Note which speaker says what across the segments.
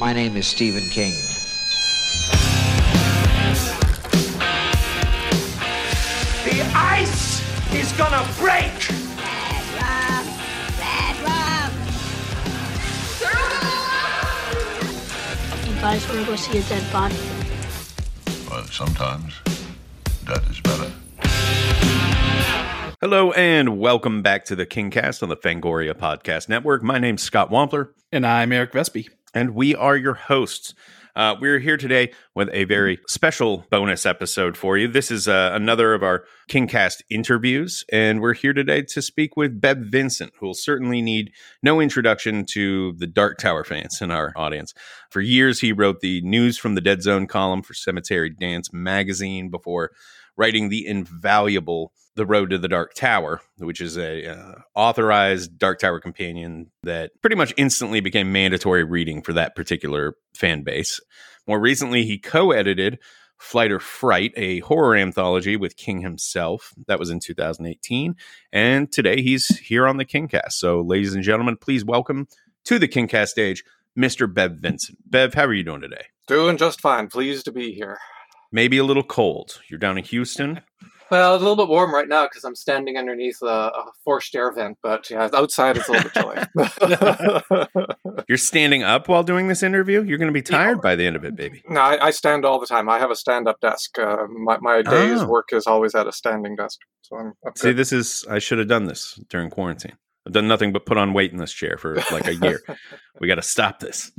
Speaker 1: My name is Stephen King.
Speaker 2: The ice is gonna break! Bad rum! Bad rum!
Speaker 3: You guys want to go see a dead body?
Speaker 4: Well, sometimes that is better.
Speaker 5: Hello and welcome back to the Kingcast on the Fangoria Podcast Network. My name's Scott Wampler,
Speaker 6: And I'm Eric Vespe.
Speaker 5: And we are your hosts. Uh, we're here today with a very special bonus episode for you. This is uh, another of our Kingcast interviews, and we're here today to speak with Bev Vincent, who will certainly need no introduction to the Dark Tower fans in our audience. For years, he wrote the News from the Dead Zone column for Cemetery Dance magazine before writing the invaluable The Road to the Dark Tower, which is a uh, authorized Dark Tower companion that pretty much instantly became mandatory reading for that particular fan base. More recently, he co-edited Flight or Fright, a horror anthology with King himself. That was in 2018. And today he's here on the Kingcast. So, ladies and gentlemen, please welcome to the Kingcast stage, Mr. Bev Vincent. Bev, how are you doing today?
Speaker 7: Doing just fine. Pleased to be here.
Speaker 5: Maybe a little cold. You're down in Houston.
Speaker 7: Well, it's a little bit warm right now because I'm standing underneath a, a forced air vent, but yeah, outside it's a little bit chilly.
Speaker 5: You're standing up while doing this interview. You're going to be tired by the end of it, baby.
Speaker 7: no, I, I stand all the time. I have a stand-up desk. Uh, my my day's
Speaker 5: Oh.
Speaker 7: work is always at a standing desk, so I'm,
Speaker 5: See, this is, I should have done this during quarantine. I've done nothing but put on weight in this chair for like a year. we got to stop this.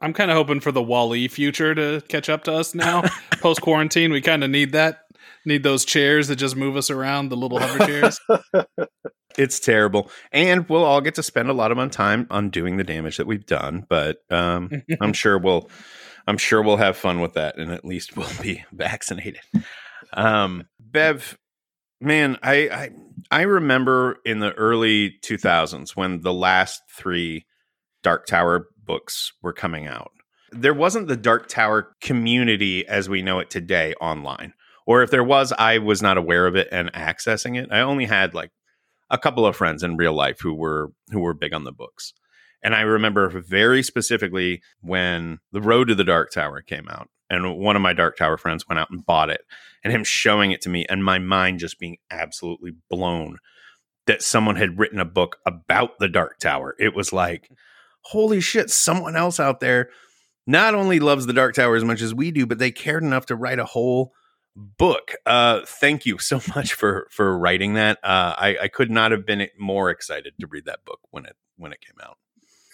Speaker 6: I'm kind of hoping for the WALL-E future to catch up to us now. Post quarantine, we kind of need that. Need those chairs that just move us around, the little hover chairs.
Speaker 5: It's terrible. And we'll all get to spend a lot of our time undoing the damage that we've done. But um, I'm sure we'll, I'm sure we'll have fun with that. And at least we'll be vaccinated. Um, Bev, man, I, I, I remember in the early 2000s when the last three Dark Tower books were coming out. There wasn't the Dark Tower community as we know it today online. Or if there was, I was not aware of it and accessing it. I only had like a couple of friends in real life who were who were big on the books. And I remember very specifically when The Road to the Dark Tower came out. And one of my Dark Tower friends went out and bought it and him showing it to me and my mind just being absolutely blown that someone had written a book about the Dark Tower. It was like, holy shit, someone else out there not only loves the Dark Tower as much as we do, but they cared enough to write a whole book. Uh, thank you so much for for writing that. Uh, I, I could not have been more excited to read that book when it when it came out.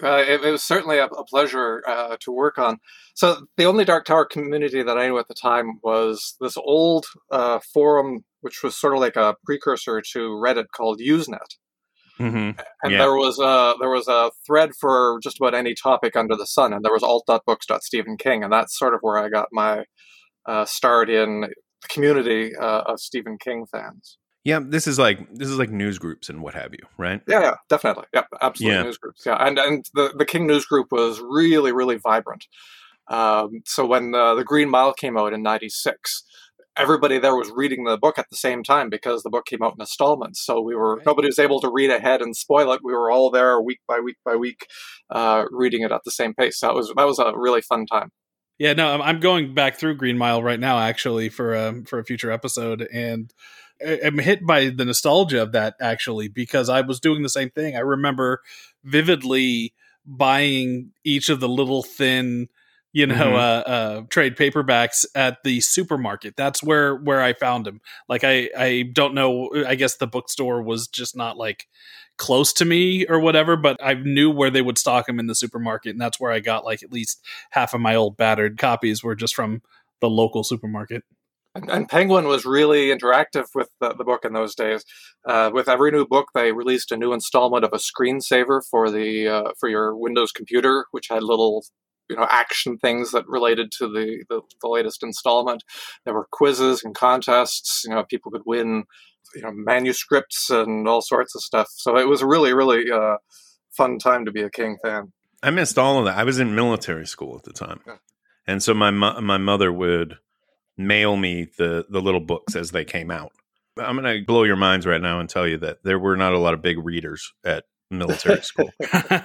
Speaker 7: Uh, it, it was certainly a, a pleasure uh, to work on. So the only Dark Tower community that I knew at the time was this old uh, forum, which was sort of like a precursor to Reddit called Usenet.
Speaker 5: Mm-hmm.
Speaker 7: and
Speaker 5: Yeah.
Speaker 7: there was a there was a thread for just about any topic under the sun, and there was alt.books.stephen King, and that's sort of where I got my uh, start in the community uh, of Stephen King fans.
Speaker 5: Yeah, this is like this is like news groups and what have you, right?
Speaker 7: Yeah, yeah, definitely, yeah, absolutely,
Speaker 5: Yeah.
Speaker 7: news groups, yeah, and and the the King news group was really really vibrant. Um, so when uh, the Green Mile came out in '96. Everybody there was reading the book at the same time because the book came out in installments. So we were
Speaker 6: Right.
Speaker 7: nobody was able to read ahead and spoil it. We were all there week by week by week, uh, reading it at the same pace. So that was that was a really fun time.
Speaker 6: Yeah, no, I'm- going back through Green Mile right now, actually, for um, for a future episode, and I'm hit by the nostalgia of that actually because I was doing the same thing. I remember vividly buying each of the little thin, you know,
Speaker 5: Mhm.
Speaker 6: uh, uh, trade paperbacks at the supermarket. That's where where I found them. Like I I don't know. I guess the bookstore was just not like close to me or whatever, but I knew where they would stock them in the supermarket, and that's where I got like at least half of my old battered copies were just from the local supermarket.
Speaker 7: And, and Penguin was really interactive with the, the book in those days. Uh, with every new book, they released a new installment of a screensaver for the uh, for your Windows computer, which had little you know action things that related to the, the the latest installment. There were quizzes and contests. You know, people could win you know manuscripts and all sorts of stuff. So it was a really really uh, fun time to be a King fan.
Speaker 5: I missed all of that. I was in military school at the time,
Speaker 7: Yeah.
Speaker 5: and so my mo- my mother would mail me the the little books as they came out. I'm going to blow your minds right now and tell you that there were not a lot of big readers at military school.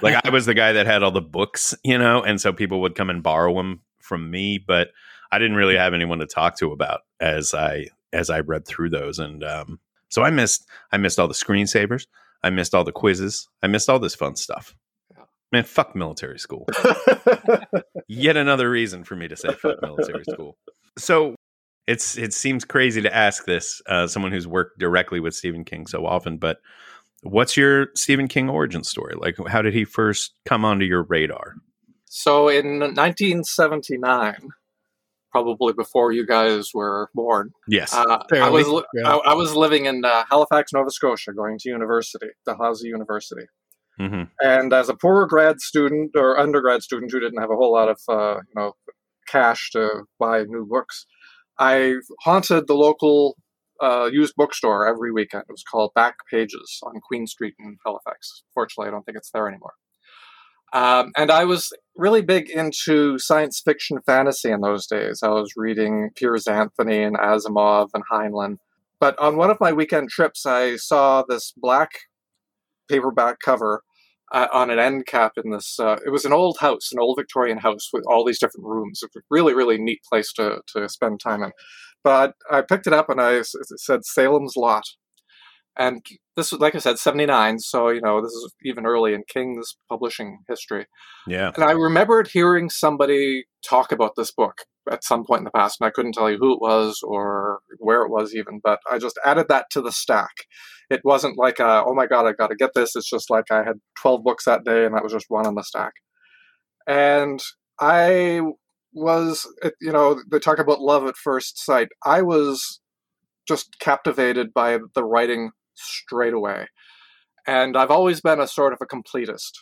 Speaker 5: like I was the guy that had all the books, you know, and so people would come and borrow them from me, but I didn't really have anyone to talk to about as I as I read through those, and um, so I missed I missed all the screensavers, I missed all the quizzes, I missed all this fun stuff. Man, fuck military school. Yet another reason for me to say fuck military school. So it's it seems crazy to ask this, uh, someone who's worked directly with Stephen King so often, but what's your Stephen King origin story? Like, how did he first come onto your radar?
Speaker 7: So in 1979, probably before you guys were born,
Speaker 5: Yes.
Speaker 7: uh, I was li-
Speaker 6: yeah.
Speaker 7: I, I was living in uh, Halifax, Nova Scotia, going to university, Dalhousie University.
Speaker 5: hmm
Speaker 7: And as a poor grad student or undergrad student who didn't have a whole lot of uh, you know cash to buy new books, I haunted the local uh, used bookstore every weekend. It was called Back Pages on Queen Street in Halifax. Fortunately, I don't think it's there anymore. Um, and I was really big into science fiction fantasy in those days. I was reading Piers Anthony and Asimov and Heinlein. But on one of my weekend trips, I saw this black paperback cover uh, on an end cap in this. Uh, it was an old house, an old Victorian house with all these different rooms. It was a really, really neat place to, to spend time in. But I picked it up and I said Salem's Lot. And this was, like I said, 79. So, you know, this is even early in King's publishing history.
Speaker 5: Yeah.
Speaker 7: And I remembered hearing somebody talk about this book at some point in the past, and I couldn't tell you who it was or where it was even, but I just added that to the stack. It wasn't like, a, oh my God, I got to get this. It's just like I had 12 books that day, and that was just one on the stack. And I was, you know, they talk about love at first sight. I was just captivated by the writing straight away. And I've always been a sort of a completist.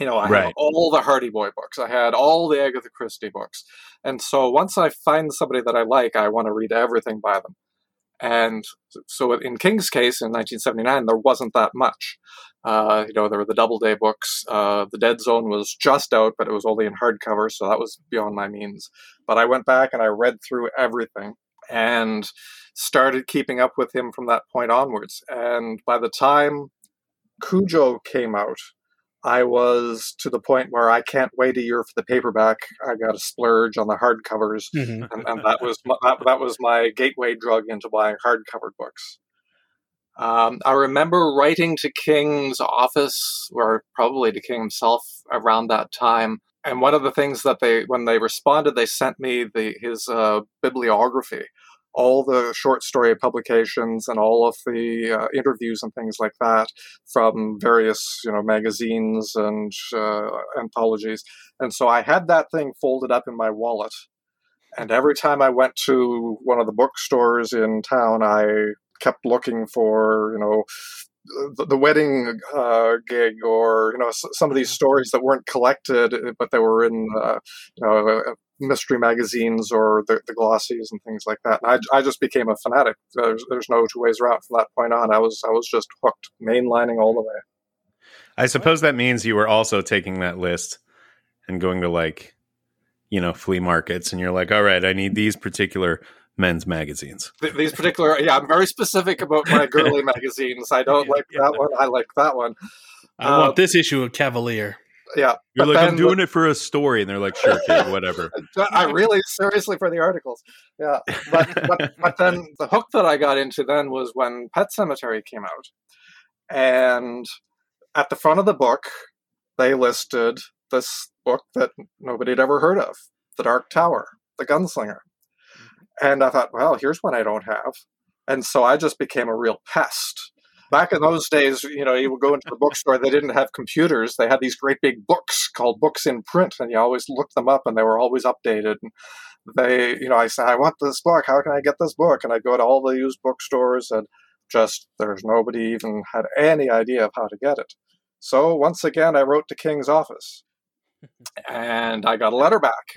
Speaker 7: You know, I had all the Hardy Boy books. I had all the Agatha Christie books. And so once I find somebody that I like, I want to read everything by them. And so in King's case in 1979, there wasn't that much. Uh, you know, there were the Doubleday books. Uh, the Dead Zone was just out, but it was only in hardcover, so that was beyond my means. But I went back and I read through everything and started keeping up with him from that point onwards. And by the time Cujo came out, I was to the point where I can't wait a year for the paperback. I got a splurge on the hardcovers,
Speaker 6: Mhm.
Speaker 7: and, and that was my, that, that was my gateway drug into buying hardcover books. Um, I remember writing to King's office, or probably to King himself, around that time. And one of the things that they, when they responded, they sent me the his uh, bibliography, all the short story publications and all of the uh, interviews and things like that from various, you know, magazines and uh, anthologies. And so I had that thing folded up in my wallet. And every time I went to one of the bookstores in town, I kept looking for, you know, the, the wedding uh, gig or, you know, s- some of these stories that weren't collected, uh, but they were in, uh, you know, uh, mystery magazines or the, the glossies and things like that. And I, I just became a fanatic. There's, there's no two ways around from that point on. I was, I was just hooked, mainlining all the way.
Speaker 5: I suppose that means you were also taking that list and going to like, you know, flea markets, and you're like, all right, I need these particular men's magazines.
Speaker 7: These particular, yeah, I'm very specific about my girly magazines. I don't like that one. I like that one.
Speaker 6: I
Speaker 7: Uh,
Speaker 6: want this issue of Cavalier.
Speaker 7: Yeah,
Speaker 5: You're
Speaker 7: But
Speaker 5: like, I'm
Speaker 7: then-
Speaker 5: doing it for a story, and they're like, sure, kid, whatever.
Speaker 7: I really seriously for the articles. Yeah, but, but but then the hook that I got into then was when Pet Sematary came out, and at the front of the book they listed this book that nobody had ever heard of, The Dark Tower, The Gunslinger, and I thought, well, here's one I don't have, and so I just became a real pest. Back in those days, you know, you would go into the bookstore, they didn't have computers. They had these great big books called books in print, and you always looked them up and they were always updated. And they, you know, I said, I want this book. How can I get this book? And I'd go to all the used bookstores and just there's nobody even had any idea of how to get it. So once again, I wrote to King's office. And I got a letter back.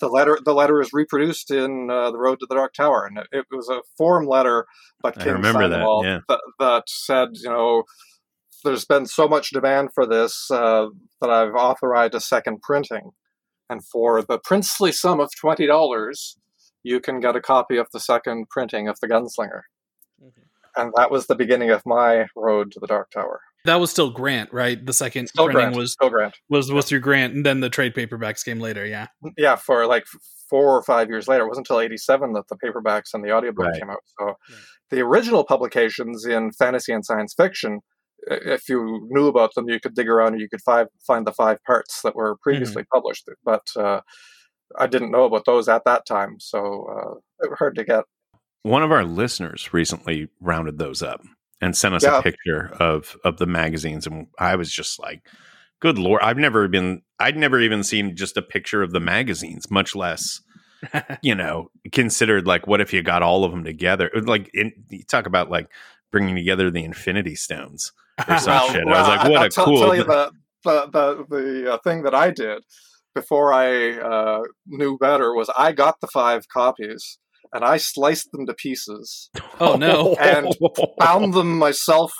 Speaker 7: The letter, the letter is reproduced in uh, the Road to the Dark Tower, and it, it was a form letter, but
Speaker 5: I
Speaker 7: King
Speaker 5: remember
Speaker 7: signed
Speaker 5: that, yeah.
Speaker 7: that, that said, you know, there's been so much demand for this uh, that I've authorized a second printing, and for the princely sum of twenty dollars, you can get a copy of the second printing of the Gunslinger. And that was the beginning of my road to the Dark Tower.
Speaker 6: That was still Grant, right? The second
Speaker 7: Still
Speaker 6: printing
Speaker 7: Grant.
Speaker 6: was
Speaker 7: Still Grant.
Speaker 6: was was through Grant, and then the trade paperbacks came later. Yeah.
Speaker 7: Yeah, for like four or five years later. It wasn't until 87 that the paperbacks and the audiobook
Speaker 5: Right.
Speaker 7: came out. So the original publications in fantasy and science fiction, if you knew about them, you could dig around and you could five, find the five parts that were previously published. But uh, I didn't know about those at that time. So uh, they were hard to get.
Speaker 5: One of our listeners recently rounded those up and sent us
Speaker 7: Yeah.
Speaker 5: a picture of of the magazines, and I was just like, "Good lord!" I've never been, I'd never even seen just a picture of the magazines, much less, you know, considered like, what if you got all of them together? Like, in, you talk about like bringing together the Infinity Stones or some shit. I was like, what
Speaker 7: I'll
Speaker 5: a
Speaker 7: tell-
Speaker 5: cool.
Speaker 7: tell you the the the, the uh, thing that I did before I uh, knew better was I got the five copies and I sliced them to pieces,
Speaker 6: Oh no.
Speaker 7: And bound them myself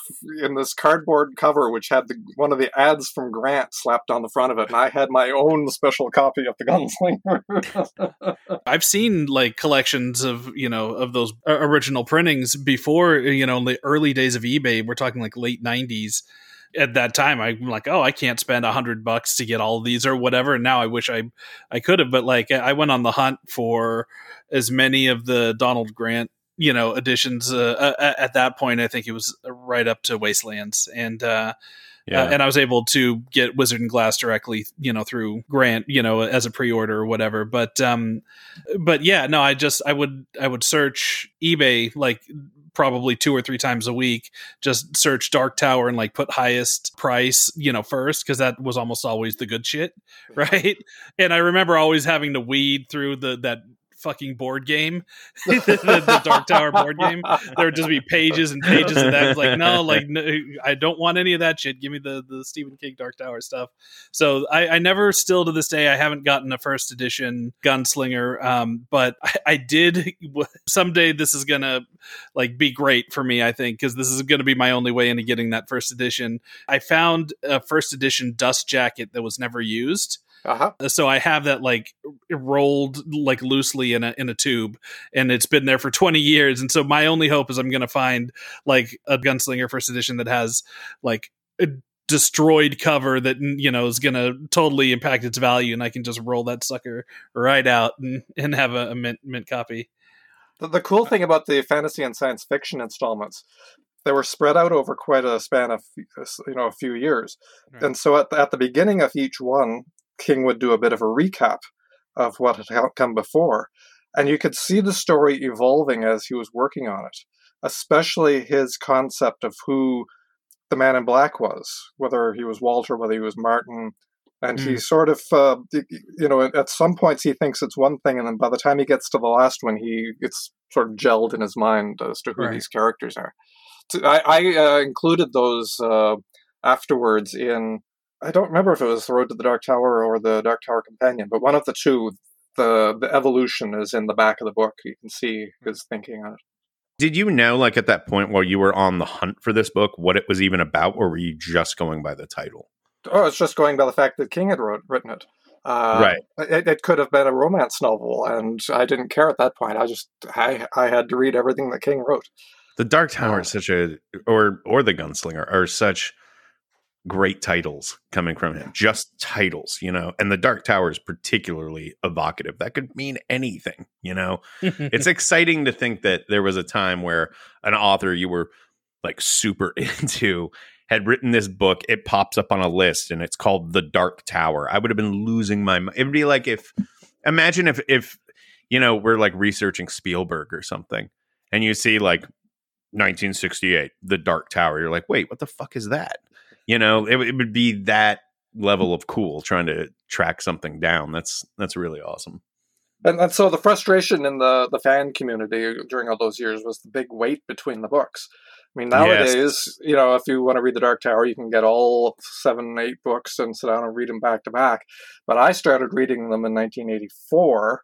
Speaker 7: in this cardboard cover, which had the, one of the ads from Grant slapped on the front of it, and I had my own special copy of the Gunslinger.
Speaker 6: I've seen like collections of you know of those uh, original printings before you know in the early days of eBay. We're talking like late '90s. At that time, I'm like, oh, I can't spend a hundred bucks to get all these or whatever. And now I wish I I could have, but like I went on the hunt for as many of the Donald Grant you know editions. Uh, uh, at that point, I think it was right up to Wastelands, and uh,
Speaker 5: yeah.
Speaker 6: uh, and I was able to get Wizard and Glass directly, you know, through Grant, you know, as a pre-order or whatever. But um, but yeah, no, I just I would I would search eBay like probably two or three times a week just search dark tower and like put highest price you know first because that was almost always the good shit right? And i remember always having to weed through the that fucking board game the, the, dark tower board game there would just be pages and pages of that. Like, no, like no, I don't want any of that shit. Give me the the Stephen King Dark Tower stuff. So I, I never, still to this day, I haven't gotten a first edition Gunslinger. Um, but I, I did. Someday this is gonna like be great for me. I think because this is gonna be my only way into getting that first edition. I found a first edition dust jacket that was never used
Speaker 7: uh-huh.
Speaker 6: so I have that like rolled like loosely in a in a tube, and it's been there for twenty years. And so my only hope is I'm going to find like a Gunslinger First Edition that has like a destroyed cover that you know is going to totally impact its value, and I can just roll that sucker right out and and have a, a mint mint copy.
Speaker 7: The, the cool thing about the fantasy and science fiction installments, they were spread out over quite a span of you know a few years,
Speaker 6: Right.
Speaker 7: and so at the, at the beginning of each one, King would do a bit of a recap of what had come before, and you could see the story evolving as he was working on it, especially his concept of who the Man in Black was, whether he was Walter, whether he was Martin. And he sort of, uh, you know, at- some points he thinks it's one thing, and then by the time he gets to the last one, he it's sort of gelled in his mind as to who
Speaker 6: Right.
Speaker 7: these characters are. So I, I uh, included those uh, afterwards in. I don't remember if it was the Road to the Dark Tower or the Dark Tower Companion, but one of the two. The the evolution is in the back of the book. You can see his thinking on it.
Speaker 5: Did you know, like at that point while you were on the hunt for this book, what it was even about, or were you just going by the title?
Speaker 7: Oh, it's just going by the fact that King had wrote, written it. Uh,
Speaker 5: right.
Speaker 7: It, it could have been a romance novel, and I didn't care at that point. I just I I had to read everything that King wrote.
Speaker 5: The Dark Tower
Speaker 7: Oh.
Speaker 5: is such a, or or the Gunslinger are such great titles coming from him. Just titles, you know. And the Dark Tower is particularly evocative. That could mean anything, you know. it's exciting to think that there was a time where an author you were like super into had written this book. It pops up on a list and it's called The Dark Tower. I would have been losing my mind. It'd be like if imagine if if you know we're like researching Spielberg or something, and you see like 1968, The Dark Tower. You're like, wait, what the fuck is that? You know, it, it would be that level of cool trying to track something down. That's that's really awesome.
Speaker 7: And, and so the frustration in the, the fan community during all those years was the big wait between the books. I mean,
Speaker 5: Yes.
Speaker 7: nowadays, you know, if you want to read The Dark Tower, you can get all seven, eight books and sit down and read them back to back. But I started reading them in 1984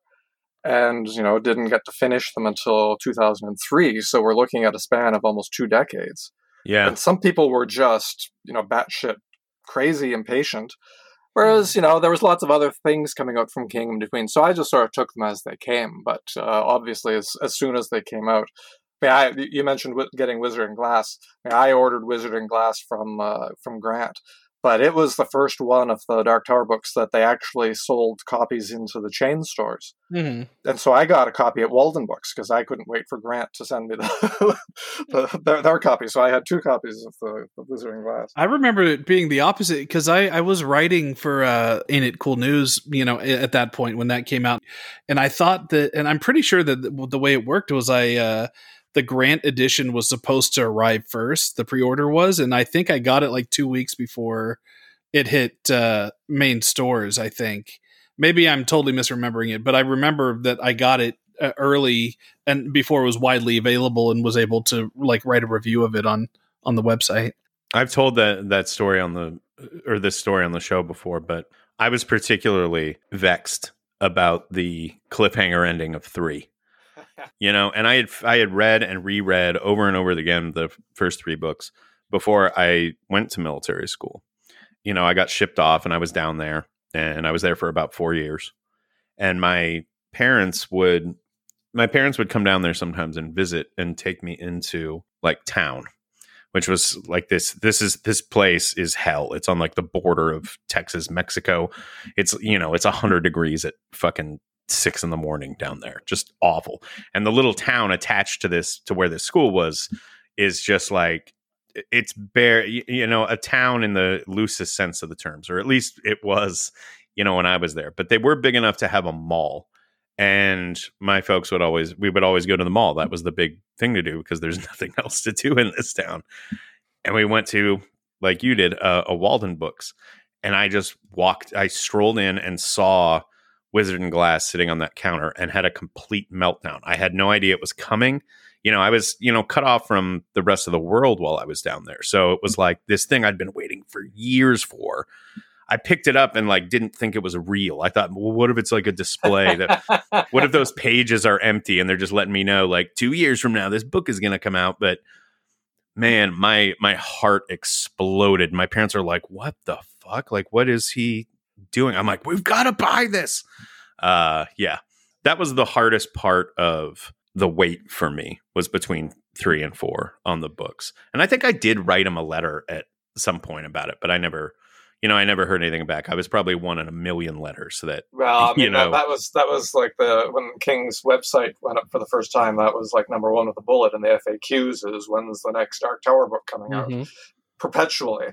Speaker 7: and, you know, didn't get to finish them until 2003. So we're looking at a span of almost two decades.
Speaker 5: Yeah.
Speaker 7: And some people were just, you know, batshit crazy impatient. Whereas, you know, there was lots of other things coming out from King in between. So I just sort of took them as they came. But uh, obviously, as, as soon as they came out, I, I you mentioned getting Wizard and Glass. I, mean, I ordered Wizard and Glass from uh, from Grant, but it was the first one of the Dark Tower books that they actually sold copies into the chain stores.
Speaker 6: hmm
Speaker 7: And so I got a copy at Walden Books because I couldn't wait for Grant to send me the, the their, their copy. So I had two copies of the, the Wizard and Glass.
Speaker 6: I remember it being the opposite because I, I was writing for uh, Ain't It Cool News, you know, at that point when that came out, and I thought that, and I'm pretty sure that the, the way it worked was I uh, the Grant edition was supposed to arrive first, the pre-order was, and I think I got it like two weeks before it hit uh, main stores. I think maybe I'm totally misremembering it, but I remember that I got it uh, early and before it was widely available and was able to like write a review of it on on the website.
Speaker 5: I've told that that story on the or this story on the show before, but I was particularly vexed about the cliffhanger ending of three. You know, and I had I had read and reread over and over again the first three books before I went to military school. You know, I got shipped off and I was down there and I was there for about four years. And my parents would my parents would come down there sometimes and visit and take me into like town which was like this this is this place is hell it's on like the border of texas mexico it's you know it's 100 degrees at fucking six in the morning down there. Just awful. And the little town attached to this to where this school was is just like it's bare you, know a town in the loosest sense of the terms or at least it was you know when i was there. But they were big enough to have a mall. And my folks would always we would always go to the mall. That was the big thing to do because there's nothing else to do in this town. And we went to like you did uh, a walden books. And i just walked i strolled in and saw wizard and glass sitting on that counter and had a complete meltdown i had no idea it was coming you know i was you know cut off from the rest of the world while i was down there so it was like this thing i'd been waiting for years for I picked it up and like didn't think it was real. I thought, well, what if it's like a display? That what if those pages are empty and they're just letting me know like two years from now this book is going to come out? But man, my my heart exploded. My parents are like, what the fuck? Like, what is he doing? I'm like, we've got to buy this. Uh, yeah, that was the hardest part of the wait for me was between three and four on the books, and I think I did write him a letter at some point about it, but I never you know, I never heard anything back. I was probably one in a million letters So that
Speaker 7: Well, I mean,
Speaker 5: You know.
Speaker 7: that, that was that was like the when King's website went up for the first time. That was like number one with a bullet in the FAQs is when's the next Dark Tower book coming out? Perpetually.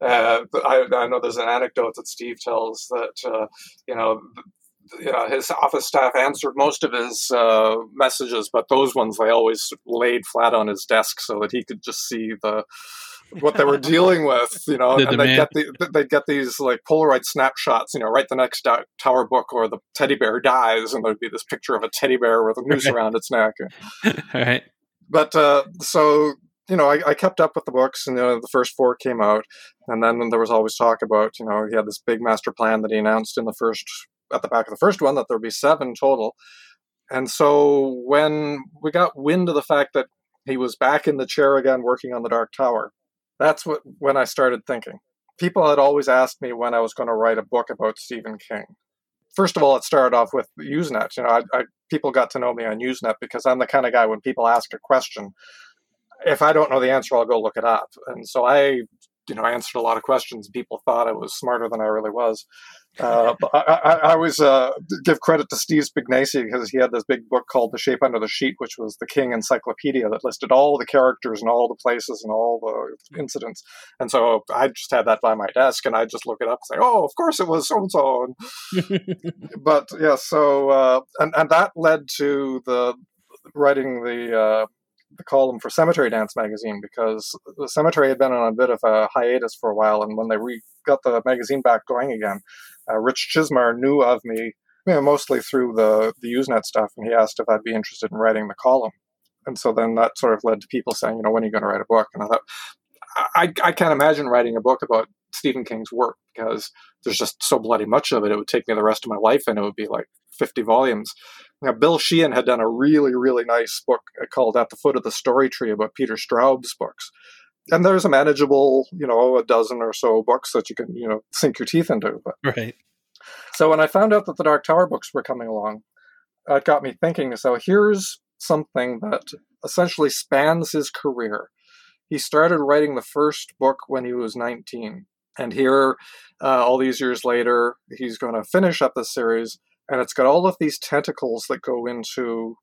Speaker 7: Uh, I, I know there's an anecdote that Steve tells that uh, you know. You know, his office staff answered most of his uh, messages, but those ones they always laid flat on his desk so that he could just see the what they were dealing with, you know,
Speaker 6: The
Speaker 7: and they
Speaker 6: demand.
Speaker 7: get the, they get these like Polaroid snapshots, you know, right the next Dark Tower book or the teddy bear dies, and there'd be this picture of a teddy bear with a noose
Speaker 6: Right.
Speaker 7: around its neck.
Speaker 6: All right.
Speaker 7: But uh, so you know, I, I kept up with the books, and you know, the first four came out, and then there was always talk about, you know, he had this big master plan that he announced in the first at the back of the first one that there'd be seven total. And so when we got wind of the fact that he was back in the chair again working on the Dark Tower, that's what when I started thinking. People had always asked me when I was going to write a book about Stephen King. First of all, it started off with Usenet. You know, I, I, people got to know me on Usenet because I'm the kind of guy when people ask a question, if I don't know the answer, I'll go look it up. And so I, you know, answered a lot of questions. People thought I was smarter than I really was. Uh, but I, I, I always uh, give credit to Steve Spignesi because he had this big book called The Shape Under the Sheet, which was the King Encyclopedia that listed all the characters and all the places and all the incidents. And so I just had that by my desk, and I just look it up and say, "Oh, of course it was so and so." But yeah, so uh, and and that led to the writing the. The column for Cemetery Dance magazine because the cemetery had been on a bit of a hiatus for a while, and when they re- got the magazine back going again, uh, Rich Chizmar knew of me, you know, mostly through the the Usenet stuff, and he asked if I'd be interested in writing the column. And so then that sort of led to people saying, you know, when are you going to write a book? And I thought, I, I can't imagine writing a book about Stephen King's work because there's just so bloody much of it. It would take me the rest of my life, and it would be like 50 volumes. Now, Bill Sheehan had done a really, really nice book called At the Foot of the Story Tree about Peter Straub's books. And there's a manageable, you know, a dozen or so books that you can, you know, sink your teeth into. But
Speaker 6: Right.
Speaker 7: so when I found out that the Dark Tower books were coming along, it got me thinking. So here's something that essentially spans his career. He started writing the first book when he was 19. And here, uh, all these years later, he's going to finish up the series, and it's got all of these tentacles that go into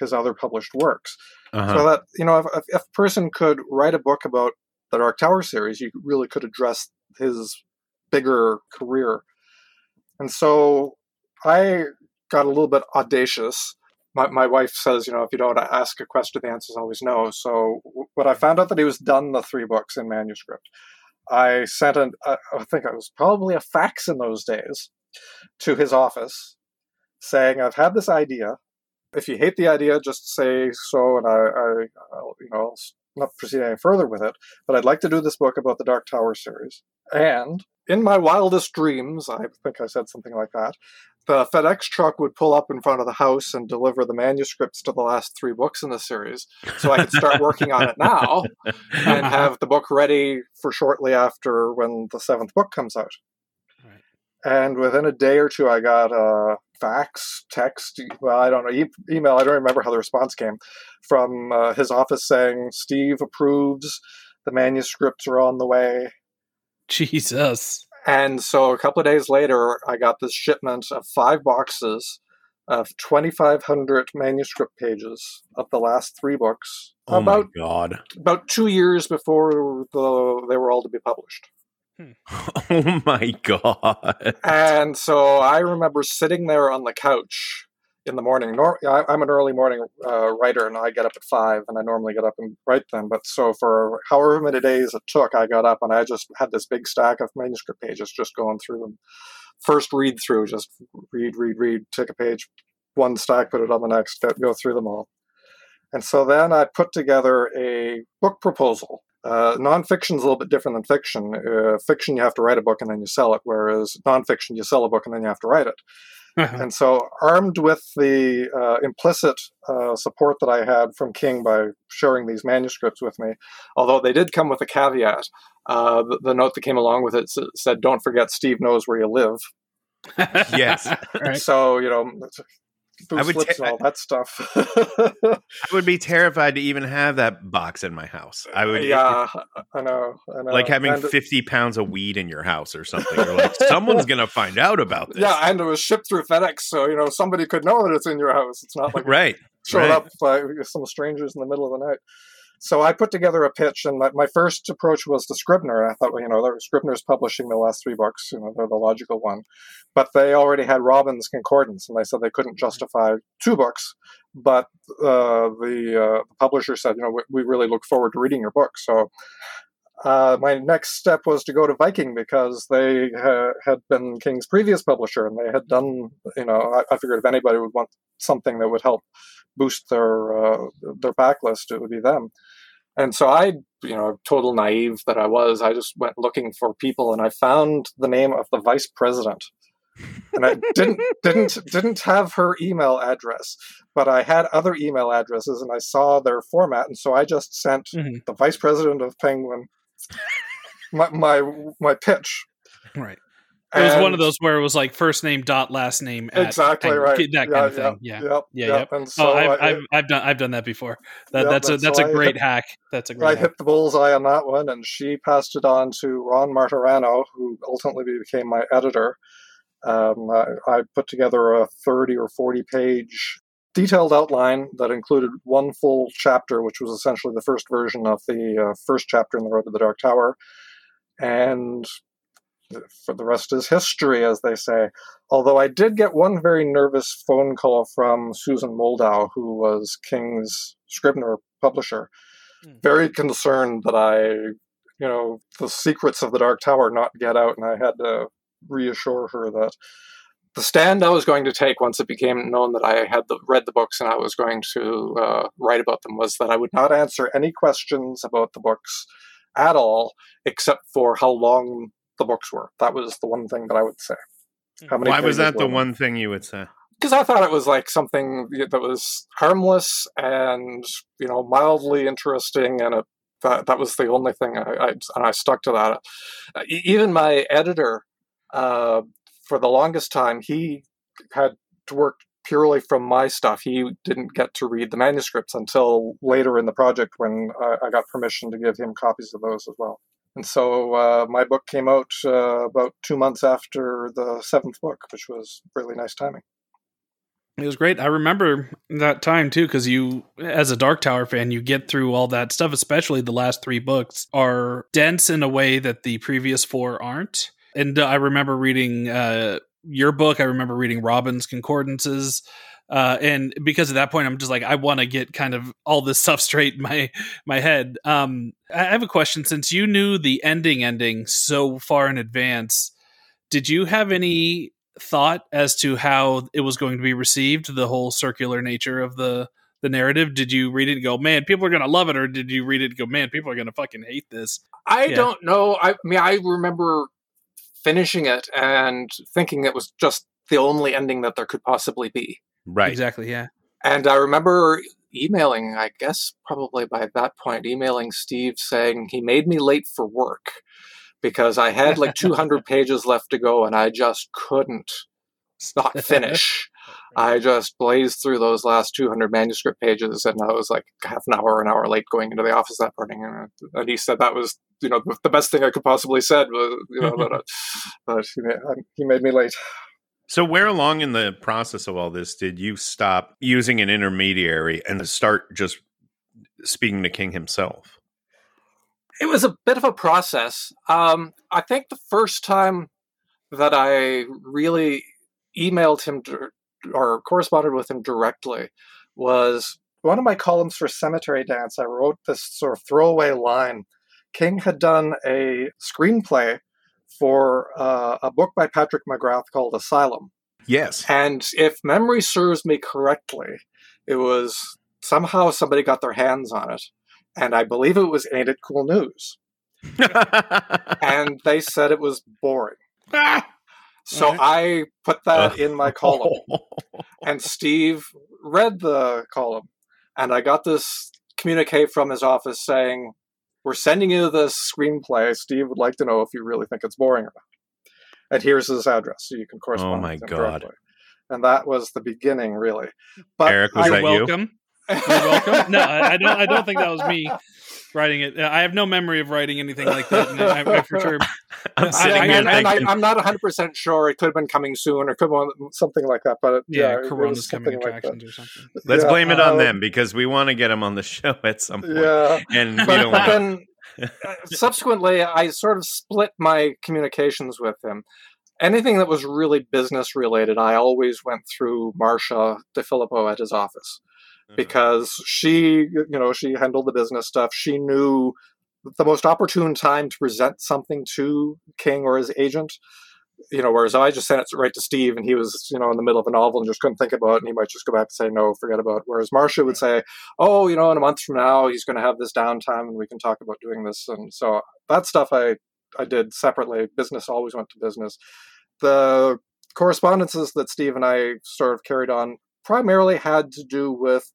Speaker 7: his other published works.
Speaker 5: Uh-huh.
Speaker 7: So that you know, if, if a person could write a book about the Dark Tower series, you really could address his bigger career. And so I got a little bit audacious. My, my wife says, you know, if you don't ask a question, the answer is always no. So when I found out that he was done the three books in manuscript, I sent an, I think it was probably a fax in those days to his office saying, I've had this idea. If you hate the idea, just say so, and I, I I'll, you know, I'll not proceed any further with it. But I'd like to do this book about the Dark Tower series. And in my wildest dreams, I think I said something like that, the FedEx truck would pull up in front of the house and deliver the manuscripts to the last three books in the series. So I could start working on it now and have the book ready for shortly after when the seventh book comes out. And within a day or two, I got a fax, text, well, I don't know, e- email, I don't remember how the response came, from uh, his office saying, Steve approves, the manuscripts are on the way.
Speaker 6: Jesus.
Speaker 7: And so a couple of days later, I got this shipment of five boxes of 2,500 manuscript pages of the last three books,
Speaker 5: oh
Speaker 7: about
Speaker 5: my god.
Speaker 7: about two years before the, they were all to be published.
Speaker 5: Oh my god.
Speaker 7: And so I remember sitting there on the couch in the morning. Nor- I, I'm an early morning uh, writer, and I get up at five, and I normally get up and write them. But so for however many days it took, I got up and I just had this big stack of manuscript pages, just going through them. First read through, just read, read, read, take a page, one stack, put it on the next, go- go through them all. And so then I put together a book proposal. Uh, nonfiction is a little bit different than fiction. Uh, fiction, you have to write a book and then you sell it, whereas nonfiction, you sell a book and then you have to write it. And so, armed with the uh, implicit uh, support that I had from King by sharing these manuscripts with me, although they did come with a caveat, uh, the, the note that came along with it said, "Don't forget, Steve knows where you live."
Speaker 5: Yes.
Speaker 6: Right.
Speaker 7: So you know,
Speaker 5: I
Speaker 7: boost
Speaker 5: would
Speaker 7: slips
Speaker 5: ta-
Speaker 7: and all that stuff.
Speaker 5: I would be terrified to even have that box in my house. I would uh,
Speaker 7: yeah, I know. I know.
Speaker 5: like having
Speaker 7: And-
Speaker 5: 50 pounds of weed in your house or something. You're like, someone's to find out about this.
Speaker 7: Yeah, and it was shipped through FedEx, so you know somebody could know that it's in your house. It's not like
Speaker 5: right.
Speaker 7: showed
Speaker 5: right.
Speaker 7: up by some strangers in the middle of the night. So I put together a pitch, and my, my first approach was to Scribner. I thought, well, you know, Scribner's publishing the last three books, you know, they're the logical one. But they already had Robin's Concordance, and they said they couldn't justify two books. But uh, the, uh, publisher said, you know, we, we really look forward to reading your book. So uh, my next step was to go to Viking because they ha- had been King's previous publisher, and they had done, you know, I, I figured if anybody would want something that would help boost their uh, their backlist, it would be them. And so I, you know, total naive that I was, I just went looking for people, and I found the name of the vice president. and I didn't didn't didn't have her email address, but I had other email addresses, and I saw their format, and so I just sent
Speaker 6: Mhm.
Speaker 7: the vice president of Penguin my my, my pitch.
Speaker 6: Right. It was one of those where it was like first name dot last name. At
Speaker 7: exactly
Speaker 6: Penguin,
Speaker 7: right
Speaker 6: That kind of thing. Yeah.
Speaker 7: Yep,
Speaker 6: Yeah,
Speaker 7: yep.
Speaker 6: yep.
Speaker 7: And so
Speaker 6: oh, I've,
Speaker 7: I,
Speaker 6: I've, I've done I've done that before. That, that's a
Speaker 7: that's so
Speaker 6: a great
Speaker 7: hit-
Speaker 6: hack. That's a great
Speaker 7: I
Speaker 6: hack.
Speaker 7: hit the bullseye on that one, and she passed it on to Ron Martirano, who ultimately became my editor. Um, I, I put together a 30 or 40 page detailed outline that included one full chapter, which was essentially the first version of the uh, first chapter in The Road to the Dark Tower. And for the rest is history, as they say. Although I did get one very nervous phone call from Susan Moldow, who was King's Scribner publisher,
Speaker 6: Hmm.
Speaker 7: very concerned that I, you know, the secrets of the Dark Tower not get out, and I had to reassure her that the stand I was going to take once it became known that I had the, read the books and I was going to uh, write about them was that I would not answer any questions about the books at all, except for how long the books were. That was the one thing that I would say. How many
Speaker 5: Why was that the
Speaker 7: were-
Speaker 5: one thing you would say?
Speaker 7: because I thought it was like something that was harmless and you know mildly interesting, and it, that that was the only thing I, I and I stuck to that. Even my editor, uh, for the longest time, he had to work purely from my stuff. He didn't get to read the manuscripts until later in the project when I, I got permission to give him copies of those as well. And so uh, my book came out uh, about two months after the seventh book, which was really nice timing.
Speaker 6: It was great. I remember that time too, because you, as a Dark Tower fan, you get through all that stuff, especially the last three books are dense in a way that the previous four aren't. And uh, I remember reading uh, your book. I remember reading Robin's concordances. Uh, and because at that point, I'm just like, I want to get kind of all this stuff straight in my my head. Um, I have a question. Since you knew the ending ending so far in advance, did you have any thought as to how it was going to be received? The whole circular nature of the the narrative. Did you read it and go, man, people are going to love it, or did you read it and go, man, people are going to fucking hate this?
Speaker 7: I
Speaker 6: Yeah.
Speaker 7: don't know. I, I mean, I remember finishing it and thinking it was just the only ending that there could possibly be.
Speaker 5: Right.
Speaker 6: Exactly. Yeah.
Speaker 7: And I remember emailing, I guess probably by that point, emailing Steve saying he made me late for work because I had like 200 pages left to go and I just couldn't not finish. I just blazed through those last 200 manuscript pages and I was like half an hour, an hour late going into the office that morning. And, and he said that was, you know, the, the best thing I could possibly said was, you know, that, uh, that he made me late.
Speaker 5: So, where along in the process of all this did you stop using an intermediary and start just speaking to King himself?
Speaker 7: it was a bit of a process. Um, I think the first time that I really emailed him or corresponded with him directly was one of my columns for Cemetery Dance. I wrote this sort of throwaway line. King had done a screenplay for uh, a book by Patrick McGrath called Asylum.
Speaker 5: Yes.
Speaker 7: And if memory serves me correctly, it was somehow somebody got their hands on it. And I believe it was Ain't It Cool News. And they said it was boring. So. I put that in my column. And Steve read the column. And I got this communique from his office saying, We're sending you this screenplay. Steve would like to know if you really think it's boring or not. And here's his address so you can oh correspond
Speaker 5: Oh my
Speaker 7: with him
Speaker 5: God.
Speaker 7: directly. And that was the beginning, really. But
Speaker 5: Eric, was
Speaker 7: I-
Speaker 5: that
Speaker 6: You're
Speaker 5: you?
Speaker 6: welcome. You're welcome. No, I, I don't. I don't think that was me writing it. I have no memory of writing anything like that. And I, I for sure.
Speaker 5: I'm sitting
Speaker 6: I-
Speaker 5: here
Speaker 7: and, and
Speaker 5: thinking,
Speaker 7: I, am not 100% sure. It could have been coming soon or could have been something like that. But
Speaker 6: Yeah,
Speaker 7: yeah,
Speaker 6: Corona's coming
Speaker 7: something like
Speaker 6: attractions or something.
Speaker 5: let's
Speaker 7: Yeah,
Speaker 5: blame it on
Speaker 7: uh,
Speaker 5: them because we want to get him on the show at some point.
Speaker 7: Yeah.
Speaker 5: And we
Speaker 7: But,
Speaker 5: don't want
Speaker 7: then uh, subsequently, I sort of split my communications with him. Anything that was really business related, I always went through Marcia DeFilippo at his office because she, you know, she handled the business stuff. She knew the most opportune time to present something to King or his agent. You know, whereas I just sent it right to Steve, and he was, you know, in the middle of a novel and just couldn't think about it, and he might just go back and say no, forget about it. Whereas Marcia would say, "Oh, you know, in a month from now, he's going to have this downtime, and we can talk about doing this." And so that stuff I I did separately. Business always went to business. The correspondences that Steve and I sort of carried on primarily had to do with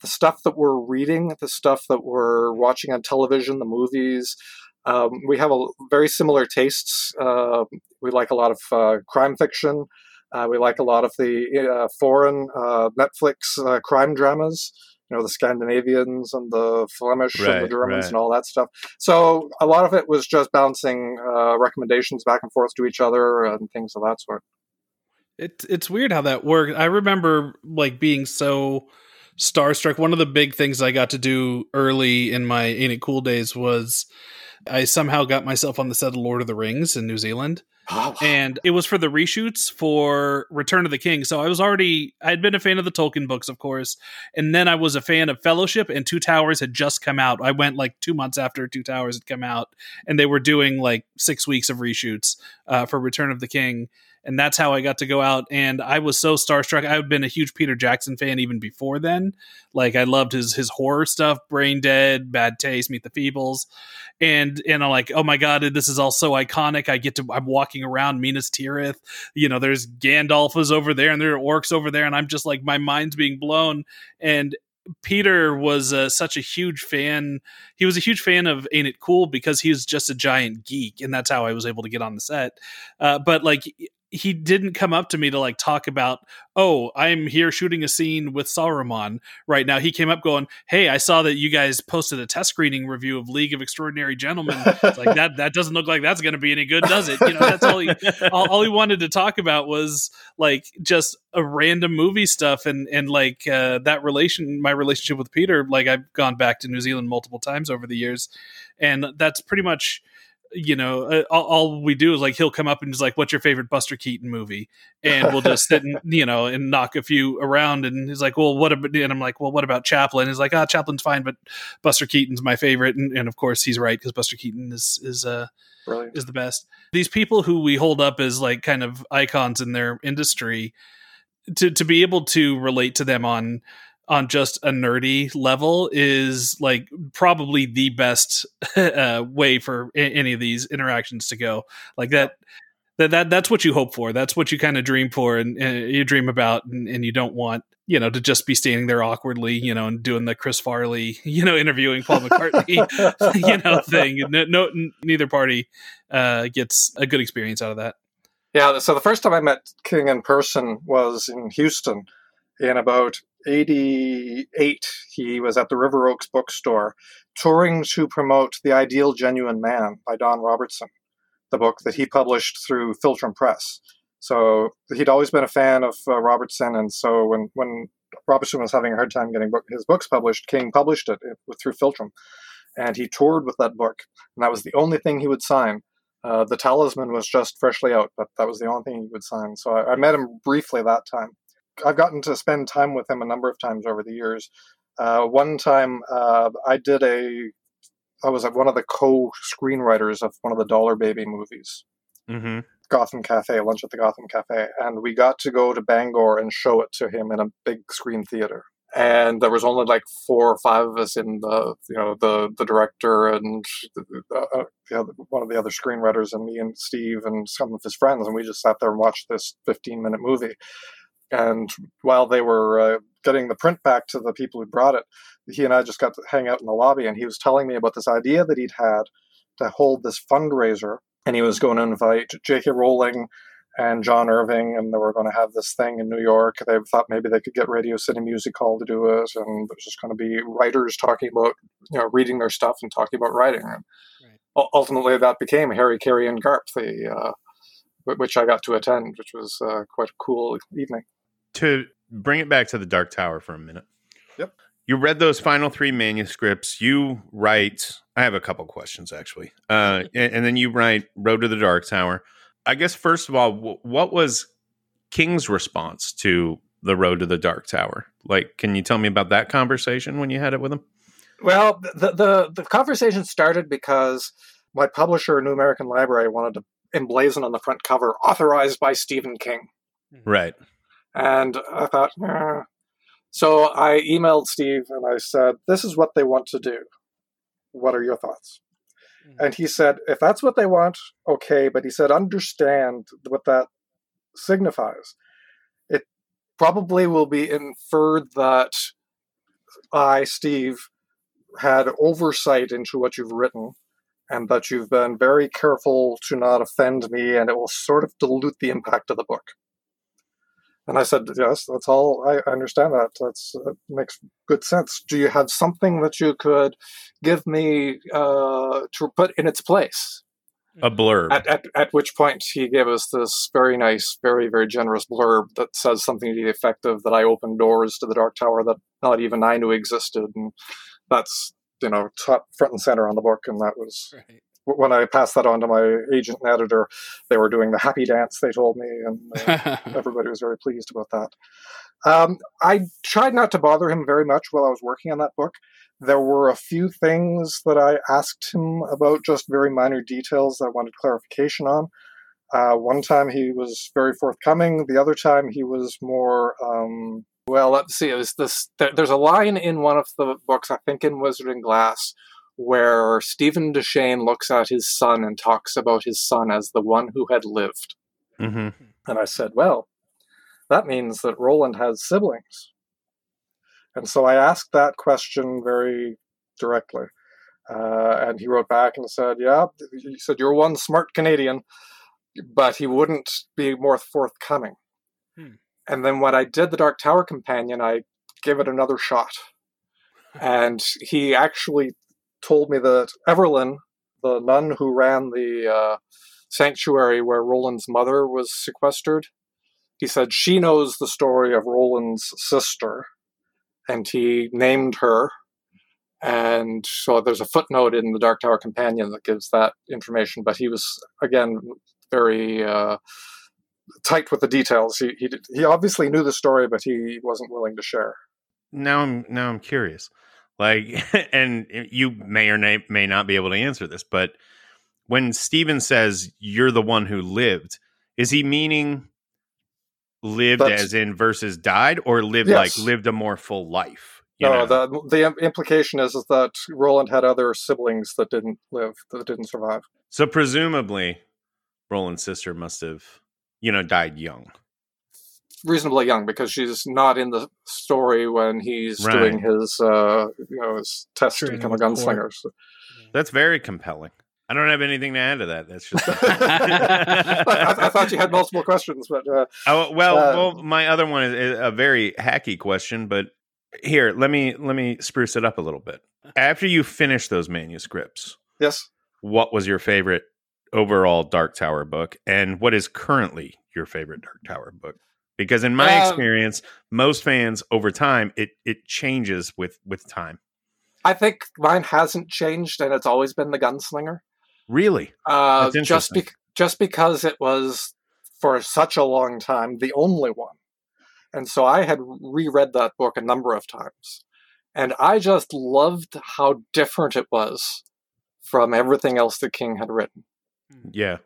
Speaker 7: the stuff that we're reading, the stuff that we're watching on television, the movies. Um, we have a very similar tastes. Uh, we like a lot of uh, crime fiction. Uh, we like a lot of the uh, foreign uh, Netflix uh, crime dramas. You know, the Scandinavians and the Flemish and the Germans
Speaker 5: right.
Speaker 7: and all that stuff. So a lot of it was just bouncing uh, recommendations back and forth to each other and things of that sort.
Speaker 6: It's it's weird how that worked. I remember like being so starstruck. One of the big things I got to do early in my Ain't It Cool days was I somehow got myself on the set of Lord of the Rings in New Zealand. and it was for the reshoots for Return of the King. So I was already I had been a fan of the Tolkien books, of course, and then I was a fan of Fellowship. And Two Towers had just come out. I went like two months after Two Towers had come out, and they were doing like six weeks of reshoots uh, for Return of the King. And that's how I got to go out. And I was so starstruck. I had been a huge Peter Jackson fan even before then. Like I loved his his horror stuff, Brain Dead, Bad Taste, Meet the Feebles and and I'm like, oh my god, this is all so iconic. I get to I'm walking around Minas Tirith, you know, there's Gandalf is over there, and there are orcs over there, and I'm just like, my mind's being blown. And Peter was uh, such a huge fan. He was a huge fan of Ain't It Cool because he was just a giant geek, and that's how I was able to get on the set. Uh, but like, he didn't come up to me to like talk about, oh, I'm here shooting a scene with Saruman right now. He came up going, Hey, I saw that you guys posted a test screening review of League of Extraordinary Gentlemen. It's like that that doesn't look like that's gonna be any good, does it? You know, that's all he all, all he wanted to talk about was like just a random movie stuff and and like uh, that relation my relationship with Peter, like I've gone back to New Zealand multiple times over the years. And that's pretty much you know, uh, all, all, we do is like he'll come up and he's like, "What's your favorite Buster Keaton movie?" And we'll just sit and you know and knock a few around. And he's like, "Well, what about?" And I'm like, "Well, what about Chaplin?" He's like, "Ah, oh, Chaplin's fine, but Buster Keaton's my favorite." And, and of course, he's right because Buster Keaton is is uh Brilliant. is the best. These people who we hold up as like kind of icons in their industry, to to be able to relate to them on on just a nerdy level is like probably the best uh, way for a- any of these interactions to go. Like that, that, that that's what you hope for. That's what you kind of dream for, and, and you dream about, and, and, you don't want you know to just be standing there awkwardly, you know, and doing the Chris Farley, you know, interviewing Paul McCartney, you know, thing. No, no neither party uh, gets a good experience out of that.
Speaker 7: Yeah. So the first time I met King in person was in Houston in about 88, he was at the River Oaks bookstore touring to promote The Ideal Genuine Man by Don Robertson, the book that he published through Philtrum Press. So he'd always been a fan of uh, Robertson, and so when, when Robertson was having a hard time getting book, his books published, King published it uh, through Philtrum. And he toured with that book, and that was the only thing he would sign. Uh, the Talisman was just freshly out, but that was the only thing he would sign. So I, I met him briefly that time. I've gotten to spend time with him a number of times over the years. Uh, one time, uh, I did a, I was one of the co-screenwriters of one of the Dollar Baby movies,
Speaker 5: mm-hmm.
Speaker 7: Gotham Cafe, Lunch at the Gotham Cafe, and we got to go to Bangor and show it to him in a big screen theater. And there was only like four or five of us in the, you know, the the director and uh, uh, the other, one of the other screenwriters and me and Steve and some of his friends, and we just sat there and watched this 15 minute movie and while they were uh, getting the print back to the people who brought it, he and I just got to hang out in the lobby, and he was telling me about this idea that he'd had to hold this fundraiser, and he was going to invite J.K. Rowling and John Irving, and they were going to have this thing in New York. They thought maybe they could get Radio City Music Hall to do it, and there's just going to be writers talking about, you know, reading their stuff and talking about writing. And right. ultimately, that became Harry, Carrie, and Garp, the uh, which I got to attend, which was uh, quite a cool evening
Speaker 5: to bring it back to the Dark Tower for a minute.
Speaker 7: Yep.
Speaker 5: You read those final three manuscripts. You write. I have a couple questions actually, uh, and, and, then you write Road to the Dark Tower. I guess first of all, w- what was King's response to the Road to the Dark Tower? Like, can you tell me about that conversation when you had it with him?
Speaker 7: Well, the the, the conversation started because my publisher, New American Library, wanted to emblazon on the front cover, authorized by Stephen King.
Speaker 5: Right.
Speaker 7: And I thought, eh. so I emailed Steve and I said, this is what they want to do. What are your thoughts? Mm-hmm. And he said, if that's what they want, okay. But he said, understand what that signifies. It probably will be inferred that I, Steve, had oversight into what you've written and that you've been very careful to not offend me, and it will sort of dilute the impact of the book. And I said, yes, that's all. I understand that. That's that makes good sense. Do you have something that you could give me uh, to put in its place?
Speaker 5: A blurb.
Speaker 7: At, at, at which point he gave us this very nice, very, very generous blurb that says something to the effect of that I opened doors to the Dark Tower that not even I knew existed. And that's, you know, top front and center on the book. And that was right when I passed that on to my agent and editor, they were doing the happy dance. They told me, and uh, everybody was very pleased about that. Um, I tried not to bother him very much while I was working on that book. There were a few things that I asked him about, just very minor details that I wanted clarification on. Uh, one time he was very forthcoming. The other time he was more. Um, well, let's see. It was this. There's a line in one of the books, I think in Wizard and Glass, where Steven Deschain looks at his son and talks about his son as the one who had lived.
Speaker 5: Mm-hmm.
Speaker 7: And I said, well, that means that Roland has siblings. And so I asked that question very directly. Uh, and he wrote back and said, yeah, he said, you're one smart Canadian. but he wouldn't be more forthcoming.
Speaker 6: Hmm.
Speaker 7: And then when I did the Dark Tower Companion, I gave it another shot. And he actually told me that Everlyn, the nun who ran the uh, sanctuary where Roland's mother was sequestered, he said she knows the story of Roland's sister, and he named her. And so there's a footnote in the Dark Tower Companion that gives that information. But he was again very uh, tight with the details. He, he he obviously knew the story, but he wasn't willing to share.
Speaker 5: Now I'm now I'm curious. Like, and you may or may, not be able to answer this, but when Steven says you're the one who lived, is he meaning lived
Speaker 7: That's-
Speaker 5: as in versus died, or lived
Speaker 7: Yes.
Speaker 5: like lived a more full life? you
Speaker 7: No,
Speaker 5: know?
Speaker 7: the the implication is, is that Roland had other siblings that didn't live, that didn't survive.
Speaker 5: so presumably, Roland's sister must have, you know, died young.
Speaker 7: Reasonably young because she's not in the story when he's
Speaker 5: Right.
Speaker 7: doing his, uh, you know, his test to become a gunslinger. So-
Speaker 5: That's very compelling. I don't have anything to add to that. That's just.
Speaker 7: I, I thought you had multiple questions, but uh,
Speaker 5: Oh, well,
Speaker 7: Uh,
Speaker 5: well, my other one is is a very hacky question, but here, let me let me spruce it up a little bit. After you finish those manuscripts,
Speaker 7: yes,
Speaker 5: what was your favorite overall Dark Tower book, and what is currently your favorite Dark Tower book? Because in my
Speaker 7: Um,
Speaker 5: experience, most fans over time it it changes with with time.
Speaker 7: I think mine hasn't changed, and it's always been the gunslinger.
Speaker 5: Really,
Speaker 7: Uh,
Speaker 5: That's
Speaker 7: just
Speaker 5: interesting.
Speaker 7: bec just because it was for such a long time the only one, and so I had reread that book a number of times, and I just loved how different it was from everything else that King had written.
Speaker 5: yeah,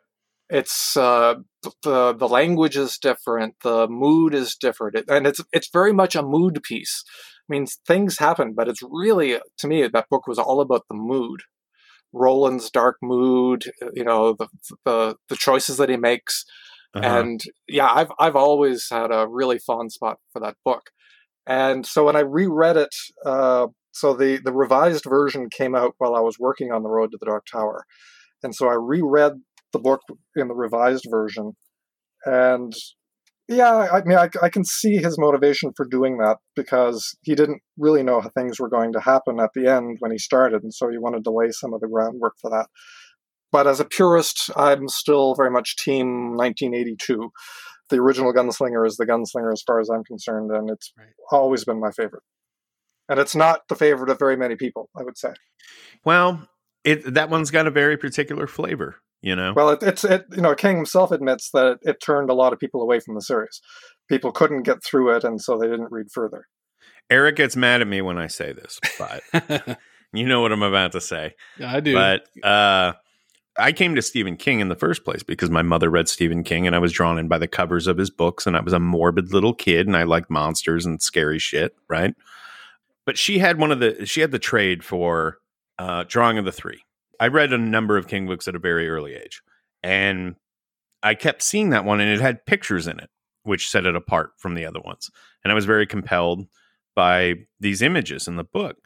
Speaker 7: It's uh, the the language is different, the mood is different, it, and it's it's very much a mood piece. I mean, things happen, but it's really to me that book was all about the mood. Roland's dark mood, you know, the the the choices that he makes,
Speaker 5: uh-huh.
Speaker 7: and yeah, I've I've always had a really fond spot for that book. And so when I reread it, uh, so the the revised version came out while I was working on the Road to the Dark Tower, and so I reread the book in the revised version, and yeah, I mean, I, I can see his motivation for doing that because he didn't really know how things were going to happen at the end when he started, and so he wanted to lay some of the groundwork for that. But as a purist, I'm still very much team 1982. The original Gunslinger is the Gunslinger as far as I'm concerned, and it's
Speaker 6: Right.
Speaker 7: always been my favorite. And it's not the favorite of very many people, I would say.
Speaker 5: well, it that one's got a very particular flavor, you know.
Speaker 7: Well, it, it's it. You know, King himself admits that it, it turned a lot of people away from the series. People couldn't get through it, and so they didn't read further.
Speaker 5: Eric gets mad at me when I say this, but you know what I'm about to say.
Speaker 6: yeah, I do.
Speaker 5: But uh, I came to Stephen King in the first place because my mother read Stephen King and I was drawn in by the covers of his books. And I was a morbid little kid and I liked monsters and scary shit, right? But she had one of the, she had the trade for uh, Drawing of the Three. I read a number of King books at a very early age. And I kept seeing that one and it had pictures in it, which set it apart from the other ones. And I was very compelled by these images in the book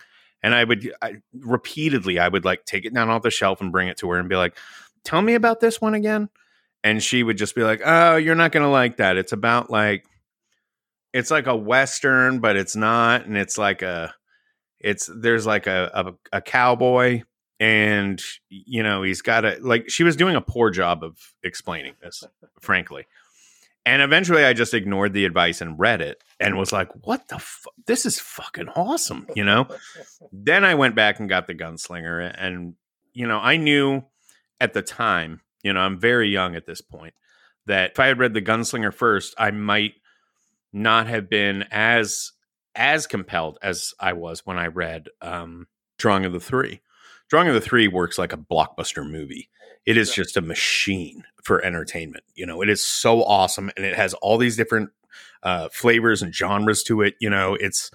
Speaker 5: and I would I, repeatedly I would like take it down off the shelf and bring it to her and be like, "Tell me about this one again." And she would just be like, "Oh, you're not going to like that. It's about like it's like a western, but it's not and it's like a it's there's like a a, a cowboy and you know, he's got a like she was doing a poor job of explaining this, frankly. And eventually I just ignored the advice and read it and was like, what the fuck? This is fucking awesome, you know? then I went back and got the gunslinger and you know, I knew at the time, you know, I'm very young at this point, that if I had read the gunslinger first, I might not have been as as compelled as I was when I read um Drawing of the Three. Drawing of the Three works like a blockbuster movie. It is just a machine for entertainment. You know, it is so awesome and it has all these different uh flavors and genres to it. You know, it's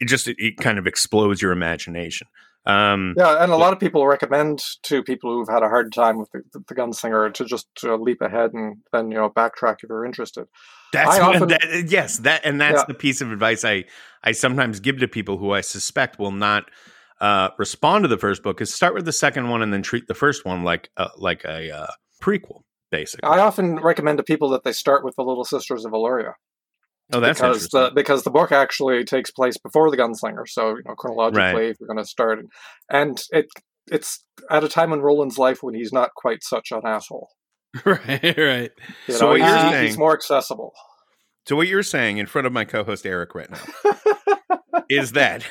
Speaker 5: it just it, it kind of explodes your imagination. Um
Speaker 7: Yeah, and a lot of people recommend to people who've had a hard time with the, the gunslinger to just uh, leap ahead and then you know backtrack if you're interested.
Speaker 5: That's what,
Speaker 7: often-
Speaker 5: that, yes, that and that's
Speaker 7: Yeah.
Speaker 5: the piece of advice I I sometimes give to people who I suspect will not uh, respond to the first book is start with the second one and then treat the first one like uh, like a uh, prequel basically.
Speaker 7: I often recommend to people that they start with the Little Sisters of Eluria
Speaker 5: oh, that's
Speaker 7: because the because the book actually takes place before the Gunslinger, so you know chronologically, if you're going to start, and it it's at a time in Roland's life when he's not quite such an asshole.
Speaker 6: right, right.
Speaker 7: You
Speaker 5: So
Speaker 7: know,
Speaker 5: what
Speaker 7: he's,
Speaker 5: you're
Speaker 7: he's
Speaker 5: saying-
Speaker 7: more accessible.
Speaker 5: so what you're saying in front of my co-host Eric right now is that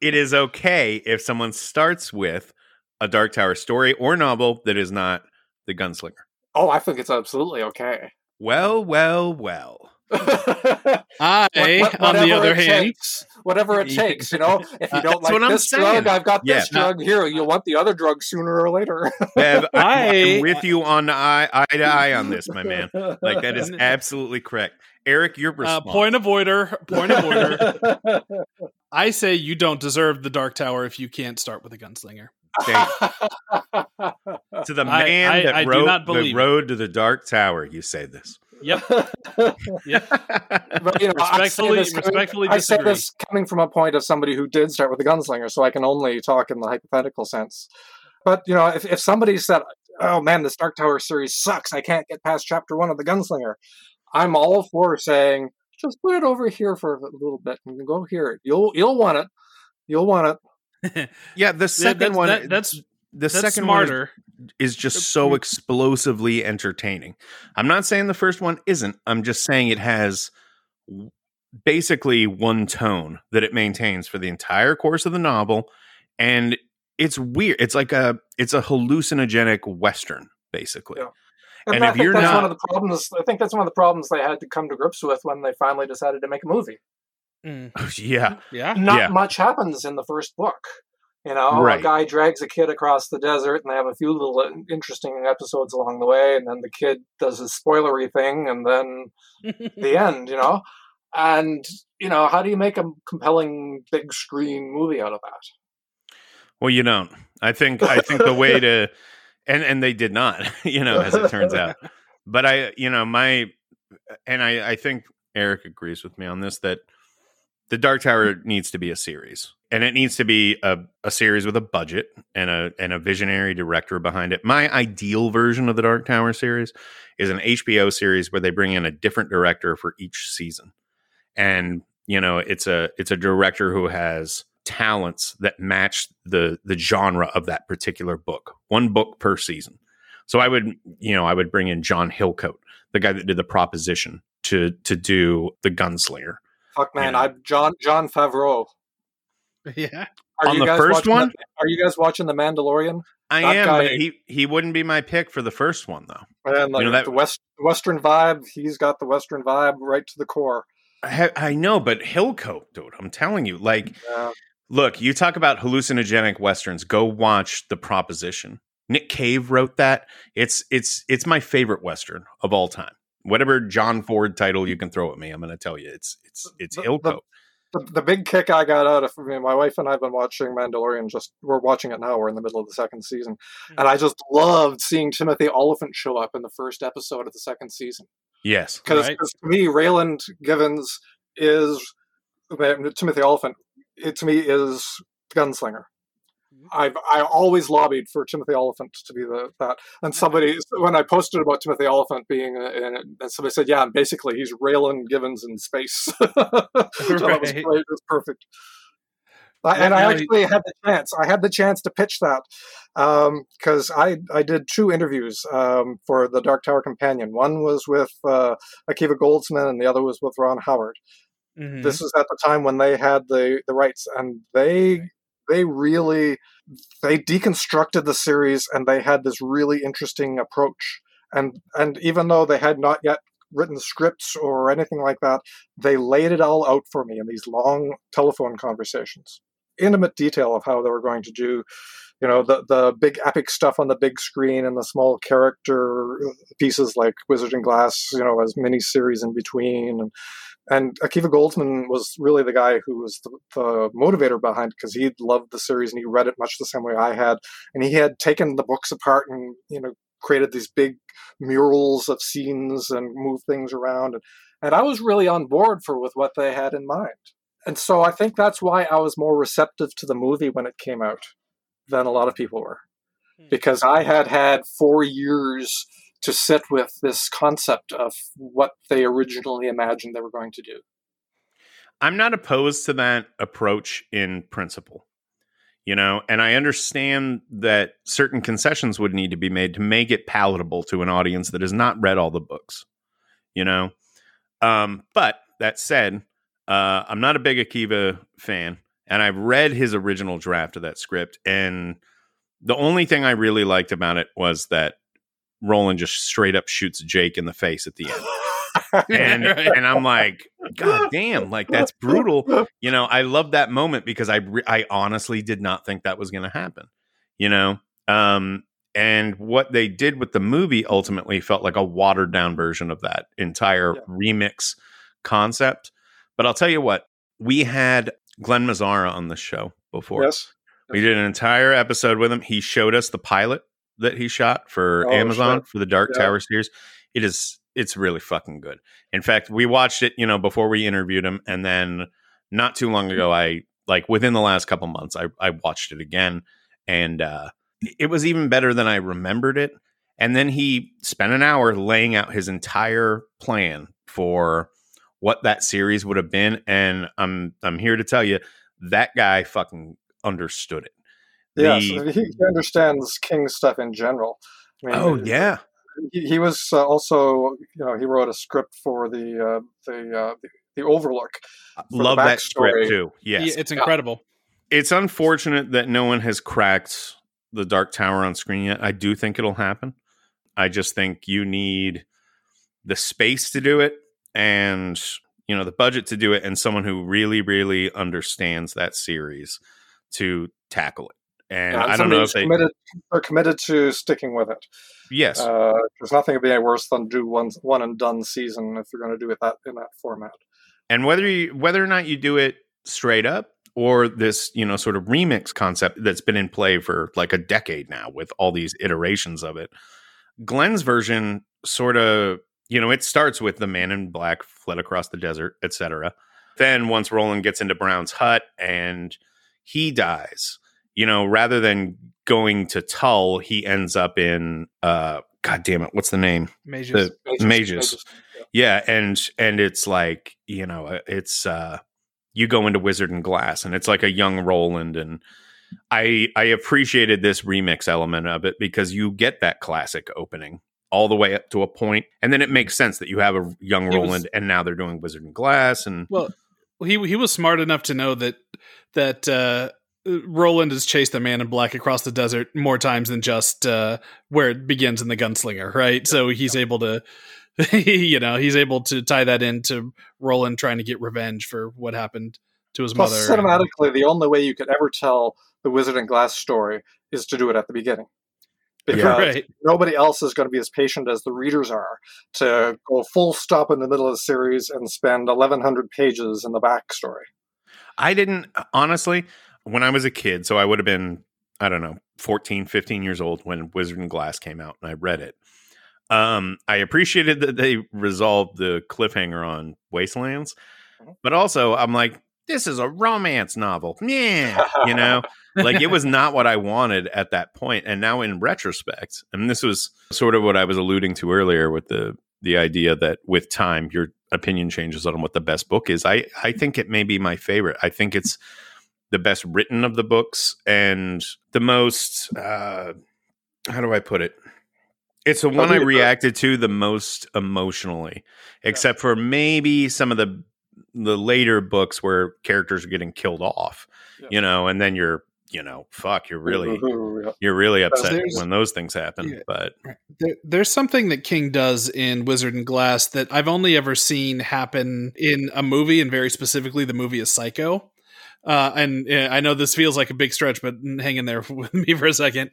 Speaker 5: it is okay if someone starts with a Dark Tower story or novel that is not the Gunslinger.
Speaker 7: oh, I think it's absolutely okay.
Speaker 5: Well, well, well.
Speaker 6: I,
Speaker 7: what-
Speaker 6: on the
Speaker 7: whatever
Speaker 6: other
Speaker 7: it
Speaker 6: hand,
Speaker 7: takes. Whatever it takes, you know. If you
Speaker 6: Uh,
Speaker 7: don't
Speaker 5: that's
Speaker 7: like
Speaker 5: I'm
Speaker 7: this
Speaker 5: saying.
Speaker 7: drug, I've got this
Speaker 5: Yeah.
Speaker 7: drug here. You'll want the other drug sooner or later.
Speaker 5: Bev, I'm,
Speaker 6: I-
Speaker 5: I'm with you on eye, eye to eye on this, my man. Like that is absolutely correct. Eric, your
Speaker 6: uh,
Speaker 5: response.
Speaker 6: point of order. Point of order. I say you don't deserve the Dark Tower if you can't start with a gunslinger.
Speaker 5: To the man
Speaker 6: I-
Speaker 5: that
Speaker 6: I
Speaker 5: wrote the
Speaker 6: believe it.
Speaker 5: road to the Dark Tower. You say this.
Speaker 6: Yep. Yep.
Speaker 7: But, you know, I say
Speaker 6: Respectfully-
Speaker 7: this coming-
Speaker 6: respectfully
Speaker 7: I say this coming from a point of somebody who did start with the gunslinger, so I can only talk in the hypothetical sense. But you know, if, if somebody said, "Oh man, this Dark Tower series sucks. I can't get past chapter one of the gunslinger," I'm all for saying, "Just put it over here for a little bit and go hear it. You'll you'll want it. You'll want it."
Speaker 5: Yeah, the second
Speaker 6: that's-
Speaker 5: one.
Speaker 6: that- that's-
Speaker 5: the
Speaker 6: That's
Speaker 5: second one is-
Speaker 6: smarter.
Speaker 5: Is just so explosively entertaining. I'm not saying the first one isn't. I'm just saying it has basically one tone that it maintains for the entire course of the novel and it's weird. It's like a it's a hallucinogenic western basically.
Speaker 7: Yeah.
Speaker 5: And
Speaker 7: I
Speaker 5: if
Speaker 7: think
Speaker 5: you're
Speaker 7: that's
Speaker 5: not-
Speaker 7: one of the problems. I think that's one of the problems they had to come to grips with when they finally decided to make a movie.
Speaker 6: Mm.
Speaker 5: yeah.
Speaker 6: Yeah.
Speaker 7: not
Speaker 5: Yeah.
Speaker 7: much happens in the first book. You know,
Speaker 5: Right.
Speaker 7: a guy drags a kid across the desert, and they have a few little interesting episodes along the way, and then the kid does his spoilery thing, and then the end. You know, and you know, how do you make a compelling big screen movie out of that?
Speaker 5: Well, you don't. I think I think the way to and and they did not, you know, as it turns out. But I, you know, my and I I think Eric agrees with me on this that the Dark Tower needs to be a series. And it needs to be a, a series with a budget and a and a visionary director behind it. My ideal version of the Dark Tower series is an HBO series where they bring in a different director for each season. And, you know, it's a it's a director who has talents that match the the genre of that particular book. One book per season. So I would, you know, I would bring in John Hillcoat, the guy that did the proposition to to do the gunslinger.
Speaker 7: Fuck man,
Speaker 5: Yeah.
Speaker 7: I'm John Jon Favreau.
Speaker 6: yeah.
Speaker 7: Are
Speaker 5: On
Speaker 7: you
Speaker 5: the
Speaker 7: guys
Speaker 5: first
Speaker 7: watching
Speaker 5: one?
Speaker 7: The, are you guys watching The Mandalorian?
Speaker 5: I
Speaker 7: That
Speaker 5: am,
Speaker 7: guy-
Speaker 5: but he he wouldn't be my pick for the first one though.
Speaker 7: And like
Speaker 5: know, that-
Speaker 7: the west Western vibe, he's got the Western vibe right to the core.
Speaker 5: I, I know, but Hillcoat, dude, I'm telling you, like,
Speaker 7: Yeah.
Speaker 5: look, you talk about hallucinogenic westerns. Go watch The Proposition. Nick Cave wrote that. It's it's it's my favorite western of all time. Whatever John Ford title you can throw at me, I'm going to tell you it's it's it's
Speaker 7: The-
Speaker 5: Hillcoat.
Speaker 7: the, the big kick I got out of I mean, my wife and I've been watching Mandalorian. Just we're watching it now. We're in the middle of the second season, hmm. and I just loved seeing Timothy Olyphant show up in the first episode of the second season.
Speaker 5: yes,
Speaker 7: Because
Speaker 6: Right.
Speaker 7: to me, Raylan Givens is Timothy Olyphant. It to me is Gunslinger. I've I always lobbied for Timothy Olyphant to be the that, and somebody when I posted about Timothy Olyphant being in it, and somebody said, "Yeah, basically he's Raylan Givens in space." so that was great. It was perfect. I, and I actually had the chance. I had the chance to pitch that because I I did two interviews um, for the Dark Tower Companion. One was with uh, Akiva Goldsman, and the other was with Ron Howard.
Speaker 6: Mhm.
Speaker 7: This was at the time when they had the the rights, and they they really they deconstructed the series, and they had this really interesting approach. And and even though they had not yet written scripts or anything like that, they laid it all out for me in these long telephone conversations, intimate detail of how they were going to do. You know the the big epic stuff on the big screen and the small character pieces like Wizard and Glass, you know, as mini series in between, and and Akiva Goldsman was really the guy who was the, the motivator behind because he loved the series and he read it much the same way I had, and he had taken the books apart and you know created these big murals of scenes and moved things around, and and I was really on board for with what they had in mind, and so I think that's why I was more receptive to the movie when it came out than a lot of people were, hmm. because I had had four years to sit with this concept of what they originally imagined they were going to do.
Speaker 5: I'm not opposed to that approach in principle. You know, and I understand that certain concessions would need to be made to make it palatable to an audience that has not read all the books. You know, um, but that said, uh, I'm not a big Akiva fan, and I've read his original draft of that script, and the only thing I really liked about it was that Roland just straight up shoots Jake in the face at the end. and and I'm like, God damn, like that's brutal. You know, I love that moment because I re- I honestly did not think that was going to happen. You know, um, and what they did with the movie ultimately felt like a watered down version of that entire
Speaker 7: Yeah.
Speaker 5: remix concept. But I'll tell you what, we had Glen Mazzara on the show before.
Speaker 7: Yes.
Speaker 5: We did an entire episode with him. He showed us the pilot that he shot for
Speaker 7: Oh,
Speaker 5: Amazon
Speaker 7: shit.
Speaker 5: for the Dark
Speaker 7: Yeah.
Speaker 5: Tower series. It is it's really fucking good. In fact, we watched it, you know, before we interviewed him and then not too long ago I like within the last couple months I I watched it again and uh it was even better than I remembered it. And then he spent an hour laying out his entire plan for what that series would have been and I'm I'm here to tell you that guy fucking understood it.
Speaker 7: Yes,
Speaker 5: The-
Speaker 7: he, he understands King stuff in general. I mean,
Speaker 5: oh yeah.
Speaker 7: he, he was uh, also, you know, he wrote a script for the uh, the, uh, the the Overlook. the
Speaker 5: Love that script too. Yes.
Speaker 6: Yeah, it's incredible.
Speaker 5: it's unfortunate that no one has cracked the Dark Tower on screen yet. I do think it'll happen. I just think you need the space to do it and you know the budget to do it and someone who really really understands that series to tackle it. And
Speaker 7: Yeah,
Speaker 5: I don't know if they
Speaker 7: committed. They're committed to sticking with it.
Speaker 5: yes.
Speaker 7: Uh, there's nothing would be any worse than do one one and done season if you're going to do it that in that format.
Speaker 5: and whether you whether or not you do it straight up or this you know sort of remix concept that's been in play for like a decade now with all these iterations of it glen's version sort of you know it starts with the man in black fled across the desert etc then once roland gets into brown's hut and he dies you know rather than going to tull he ends up in uh god damn it what's the name
Speaker 6: Mejis.
Speaker 5: The- Mejis. yeah and and it's like you know uh, it's uh you go into wizard and glass and it's like a young roland and i i appreciated this remix element of it because you get that classic opening all the way up to a point and then it makes sense that you have a young
Speaker 6: He was-
Speaker 5: roland and now they're doing wizard and glass and
Speaker 6: Well, he he was smart enough to know that that uh, Roland has chased the man in black across the desert more times than just uh, where it begins in the gunslinger, right? So he's able to, you know, he's able to tie that into Roland trying to get revenge for what happened to his
Speaker 7: Plus,
Speaker 6: mother.
Speaker 7: cinematically, the only way you could ever tell the Wizard and Glass story is to do it at the beginning. Because
Speaker 6: right.
Speaker 7: nobody else is going to be as patient as the readers are to go full stop in the middle of the series and spend 1,100 pages in the backstory.
Speaker 5: I didn't honestly when I was a kid, so I would have been I don't know, 14, 15 years old when Wizard and Glass came out and I read it. Um I appreciated that they resolved the cliffhanger on Waste Lands,
Speaker 7: Mhm.
Speaker 5: but also I'm like this is a romance novel. Yeah, you know, like it was not what I wanted at that point. point and now in retrospect, and this was sort of what I was alluding to earlier with the the idea that with time your opinion changes on what the best book is. I I think it may be my favorite. I think it's the best written of the books and the most uh how do I put it? It's the one I reacted to the most emotionally, except for maybe some of the the later books where characters are getting killed off.
Speaker 7: Yeah.
Speaker 5: You know, and then you're, you know, fuck, you're really you're really upset when those things happen.
Speaker 6: Yeah.
Speaker 5: But
Speaker 6: There, there's something that King does in Wizard and Glass that I've only ever seen happen in a movie, and very specifically, the movie is Psycho. Uh, and uh, I know this feels like a big stretch, but hang in there with me for a second.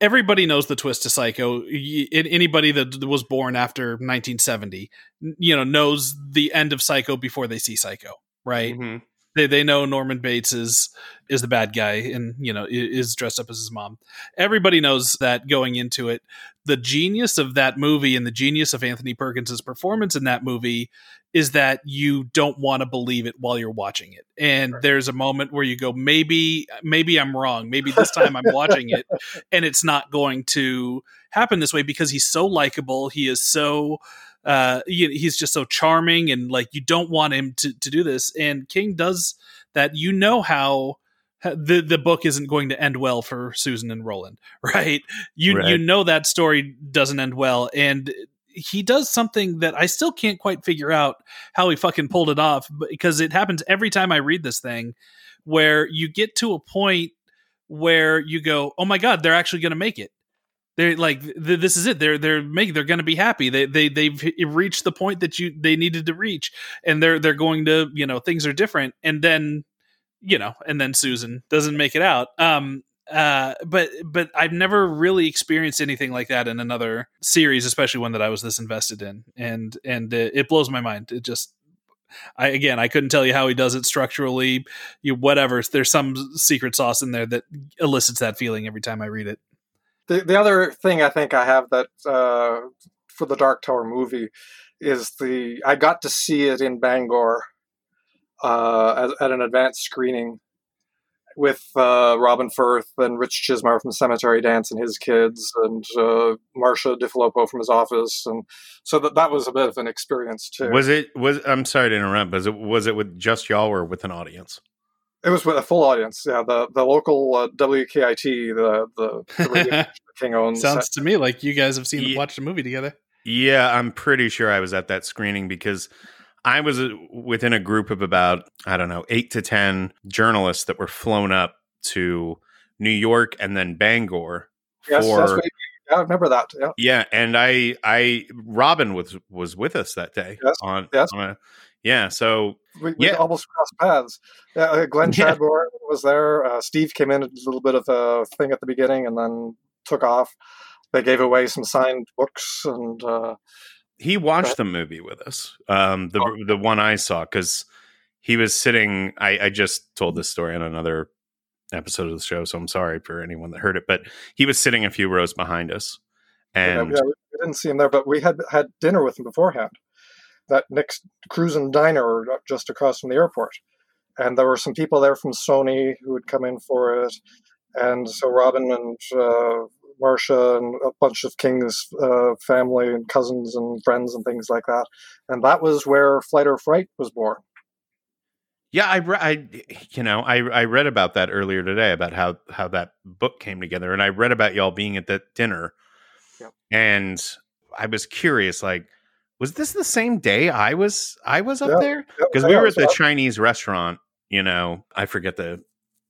Speaker 6: Everybody knows the twist to Psycho. Y- Anybody that was born after 1970, you know, knows the end of Psycho before they see Psycho, right?
Speaker 5: Mhm.
Speaker 6: They they know Norman Bates is is the bad guy and you know is dressed up as his mom. Everybody knows that going into it. The genius of that movie and the genius of Anthony Perkins' performance in that movie is that you don't want to believe it while you're watching it. And right. there's a moment where you go, maybe, maybe I'm wrong. Maybe this time I'm watching it and it's not going to happen this way because he's so likable. He is so, uh, he's just so charming and like you don't want him to, to do this. And King does that. You know how the the book isn't going to end well for Susan and Roland, right? You right. you know that story doesn't end well, and he does something that I still can't quite figure out how he fucking pulled it off because it happens every time I read this thing where you get to a point where you go, "Oh my god, they're actually going to make it." They're like, th- "This is it. They're they're making. They're going to be happy. They they they've reached the point that you they needed to reach, and they're they're going to you know things are different." And then you know, and then Susan doesn't make it out. Um, uh, but but I've never really experienced anything like that in another series, especially one that I was this invested in, and and it, it blows my mind. It just I again, I couldn't tell you how he does it structurally, you whatever. There's some secret sauce in there that elicits that feeling every time I read it.
Speaker 7: The the other thing I think I have that uh, for the Dark Tower movie is the I got to see it in Bangor uh, at, at, an advanced screening with uh, Robin Furth and Rich Chizmar from Cemetery Dance and his kids, and uh, Marsha DeFilippo from his office, and so that that was a bit of an experience too.
Speaker 5: Was it? Was I'm sorry to interrupt, but was it, was it with just y'all or with an audience?
Speaker 7: It was with a full audience. Yeah, the the local uh, WKIT, the the, the radio King owns.
Speaker 6: Sounds to me like you guys have seen yeah. watched a movie together.
Speaker 5: Yeah, I'm pretty sure I was at that screening because I was uh, within a group of about, I don't know, eight to 10 journalists that were flown up to New York and then Bangor
Speaker 7: yes, for. I remember that. Yeah.
Speaker 5: Yeah. And I, I, Robin was, was with us that day.
Speaker 7: Yes.
Speaker 5: On,
Speaker 7: yes.
Speaker 5: On a, yeah. So
Speaker 7: we, we
Speaker 5: yeah.
Speaker 7: almost crossed paths. Uh, Glenn Chadbourne yeah. was there. Uh, Steve came in a little bit of a thing at the beginning and then took off. They gave away some signed books and, uh,
Speaker 5: he watched the movie with us. Um, the oh. the one I saw because he was sitting. I, I just told this story on another episode of the show, so I'm sorry for anyone that heard it. But he was sitting a few rows behind us, and
Speaker 7: yeah, yeah, we didn't see him there, but we had had dinner with him beforehand. That next cruising diner just across from the airport, and there were some people there from Sony who had come in for it, and so Robin and uh, Marsha and a bunch of King's uh, family and cousins and friends and things like that. And that was where Flight or Fright was born.
Speaker 5: Yeah, I, I, you know, I, I read about that earlier today about how how that book came together, and I read about y'all being at that dinner, yep. and I was curious, like, was this the same day I was I was up yep. there? Because yep. we were at the up. Chinese restaurant. You know, I forget the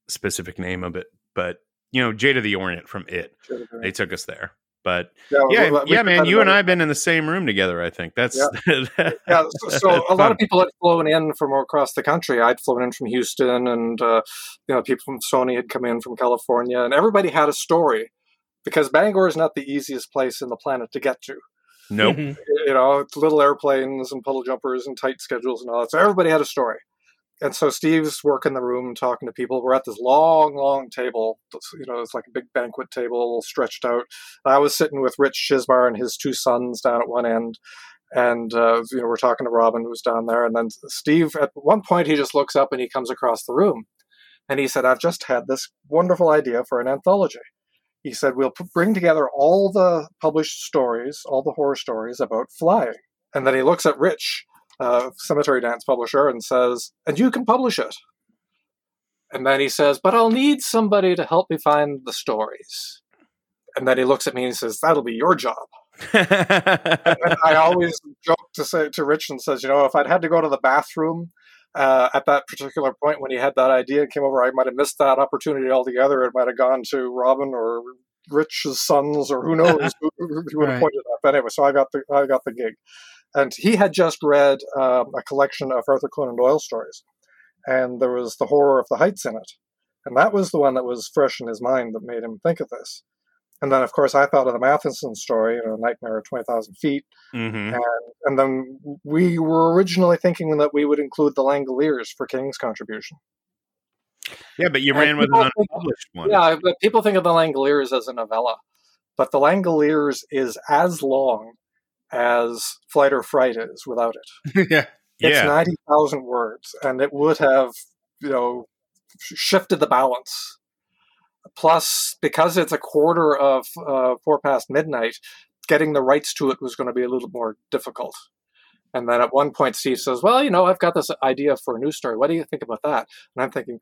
Speaker 5: specific name of it, but you know, Jade of the Orient from It. They took us there. But yeah, yeah, well, yeah man, you and I have been in the same room together. I think that's
Speaker 7: yeah. yeah so, so a lot of people had flown in from across the country. I'd flown in from Houston, and uh, you know, people from Sony had come in from California, and everybody had a story because Bangor is not the easiest place in the planet to get to.
Speaker 5: Nope.
Speaker 7: You know, it's little airplanes and puddle jumpers and tight schedules and all that. So everybody had a story and so Steve's working the room talking to people. We're at this long, long table. You know, it's like a big banquet table stretched out. I was sitting with Rich Chizmar and his two sons down at one end. And, uh, you know, we're talking to Robin who's down there. And then Steve, at one point, he just looks up and he comes across the room. And he said, I've just had this wonderful idea for an anthology. He said, We'll bring together all the published stories, all the horror stories about flying. And then he looks at Rich uh, Cemetery Dance publisher and says, and you can publish it. And then he says, but I'll need somebody to help me find the stories. And then he looks at me and says, that'll be your job. I always joke to say to Rich and says, you know, if I'd had to go to the bathroom uh, at that particular point when he had that idea and came over, I might have missed that opportunity altogether. It might have gone to Robin or Rich's sons or who knows who, who would have right. pointed up. But anyway, so I got the I got the gig. And he had just read uh, a collection of Arthur Conan Doyle stories, and there was The Horror of the Heights in it. And that was the one that was fresh in his mind that made him think of this. And then, of course, I thought of the Matheson story, you know, Nightmare of 20,000 Feet.
Speaker 5: Mm-hmm.
Speaker 7: And, and then we were originally thinking that we would include the Langoliers for King's contribution.
Speaker 5: Yeah, but you
Speaker 7: And
Speaker 5: ran with an
Speaker 7: think-
Speaker 5: unpublished one.
Speaker 7: Yeah, but people think of the Langoliers as a novella. But the Langoliers is as long as Flight or Fright is without it.
Speaker 6: yeah.
Speaker 7: It's
Speaker 5: yeah.
Speaker 7: 90,000 words, and it would have, you know, shifted the balance. Plus, because it's a quarter of uh, four past midnight, getting the rights to it was going to be a little more difficult. And then at one point, Steve says, Well, you know, I've got this idea for a new story. What do you think about that? And I'm thinking,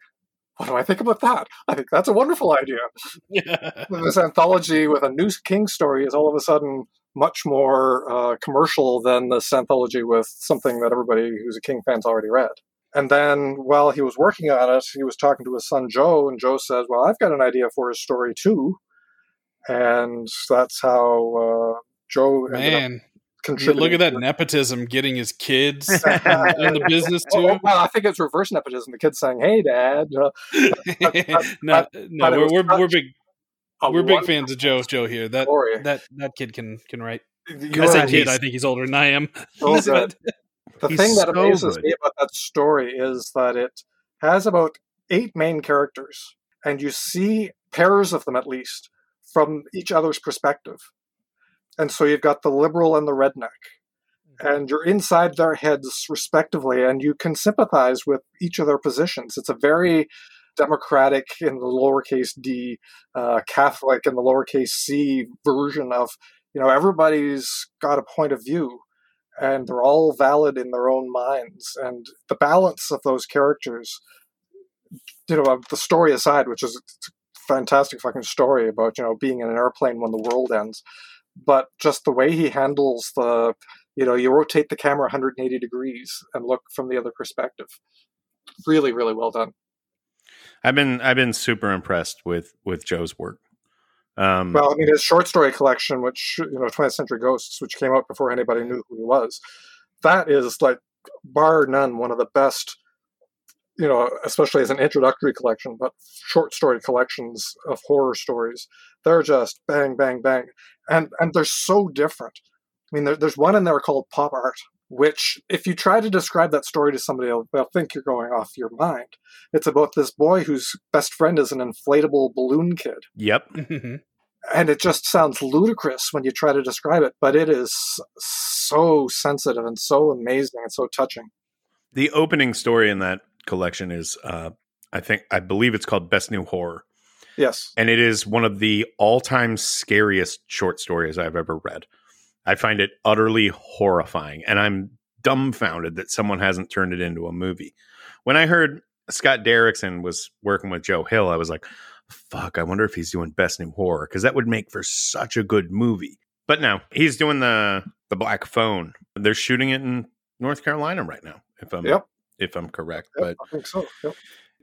Speaker 7: What do I think about that? I think that's a wonderful idea.
Speaker 6: Yeah.
Speaker 7: This anthology with a new King story is all of a sudden much more uh, commercial than this anthology with something that everybody who's a King fan's already read. And then while he was working on it, he was talking to his son Joe, and Joe says, Well, I've got an idea for his story too. And that's how uh, Joe ended
Speaker 6: Man, look at that nepotism getting his kids in the business
Speaker 7: Oh,
Speaker 6: too.
Speaker 7: well, I think it's reverse nepotism. The kid's saying, "Hey, Dad." Uh,
Speaker 6: no,
Speaker 7: but
Speaker 6: no,
Speaker 7: it
Speaker 6: we're we're, we're big
Speaker 7: Oh,
Speaker 6: we're big fans of Joe Joe here. That
Speaker 7: story.
Speaker 6: that that kid can can write.
Speaker 7: You
Speaker 6: I say kid,
Speaker 5: he's-
Speaker 6: I think he's older than I am.
Speaker 7: so. The thing that
Speaker 5: so
Speaker 7: amazes
Speaker 5: good.
Speaker 7: me about that story is that it has about eight main characters, and you see pairs of them at least from each other's perspective. And so you've got the liberal and the redneck, mm-hmm. and you're inside their heads respectively, and you can sympathize with each of their positions. It's a very democratic in the lowercase d, uh, Catholic in the lowercase c version of, you know, everybody's got a point of view and they're all valid in their own minds. And the balance of those characters, you know, the story aside, which is a fantastic fucking story about, you know, being in an airplane when the world ends, but just the way he handles the, you know, you rotate the camera 180 degrees and look from the other perspective. Really, really well done.
Speaker 5: I've been I've been super impressed with with Joe's work. Um,
Speaker 7: Well, I mean, his short story collection, which you know, 20th Century Ghosts, which came out before anybody knew who he was, that is like bar none one of the best. You know, especially as an introductory collection, but short story collections of horror stories, they're just bang, bang, bang, and and they're so different. I mean, there, there's one in there called Pop Art, which, if you try to describe that story to somebody, they'll, they'll think you're going off your mind. It's about this boy whose best friend is an inflatable balloon kid
Speaker 5: yep.
Speaker 7: and it just sounds ludicrous when you try to describe it, but it is so sensitive and so amazing and so touching.
Speaker 5: The opening story in that collection is, uh, I think, I believe it's called Best New Horror,
Speaker 7: Yes.
Speaker 5: and it is one of the all-time scariest short stories I've ever read. I find it utterly horrifying, and I'm dumbfounded that someone hasn't turned it into a movie. When I heard Scott Derrickson was working with Joe Hill, I was like, "Fuck! I wonder if he's doing Best New Horror because that would make for such a good movie." But no, he's doing the the Black Phone. They're shooting it in North Carolina right now. If I'm
Speaker 7: Yep.
Speaker 5: if I'm correct,
Speaker 7: Yep,
Speaker 5: but
Speaker 7: I think so. Yep.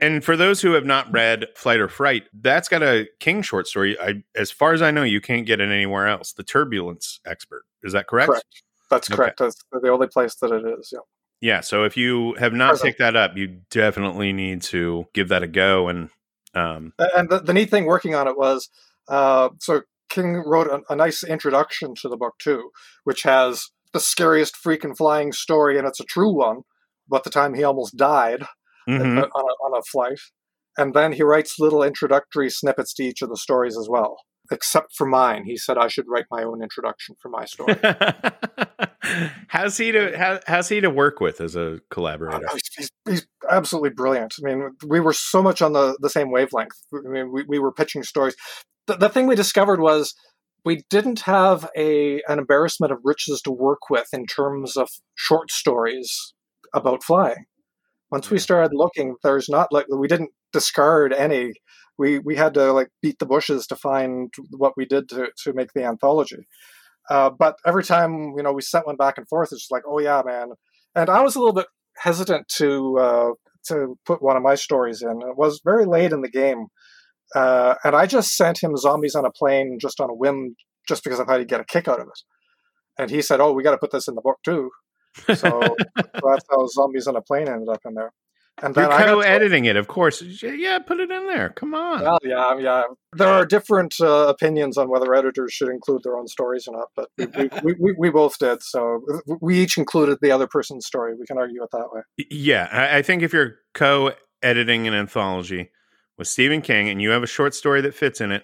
Speaker 5: And for those who have not read Flight or Fright, that's got a King short story. I, as far as I know, you can't get it anywhere else. The Turbulence Expert, is that correct?
Speaker 7: Correct. That's
Speaker 5: Okay.
Speaker 7: correct. That's the only place that it is. Yeah.
Speaker 5: Yeah. So if you have not
Speaker 7: Present.
Speaker 5: picked that up, you definitely need to give that a go. And um,
Speaker 7: And the, the neat thing working on it was uh, so King wrote a, a nice introduction to the book too, which has the scariest freaking flying story, and it's a true one. About the time he almost died
Speaker 5: mhm.
Speaker 7: uh, on, a, on a flight, and then he writes little introductory snippets to each of the stories as well. Except for mine, he said I should write my own introduction for my story.
Speaker 5: how's he to how, how's he to work with as a collaborator?
Speaker 7: He's, he's, he's absolutely brilliant. I mean, we were so much on the, the same wavelength. I mean, we, we were pitching stories. The, the thing we discovered was we didn't have a an embarrassment of riches to work with in terms of short stories about flying. Once we started looking, there's not like we didn't discard any. We we had to like beat the bushes to find what we did to to make the anthology. Uh, but every time you know we sent one back and forth, it's just like, oh yeah, man. And I was a little bit hesitant to uh, to put one of my stories in. It was very late in the game, uh, and I just sent him zombies on a plane just on a whim, just because I thought he'd get a kick out of it. And he said, "Oh, we got to put this in the book too." So that's how zombies on a plane ended up in there. And
Speaker 5: You're
Speaker 7: then I got
Speaker 5: co-editing it, of course. Yeah, put it in there. Come on.
Speaker 7: Well, yeah, yeah. There are different uh, opinions on whether editors should include their own stories or not, but we, we, we, we, we both did. So we each included the other person's story. We can argue it that way.
Speaker 5: Yeah, I, I think if you're co-editing an anthology with Stephen King and you have a short story that fits in it,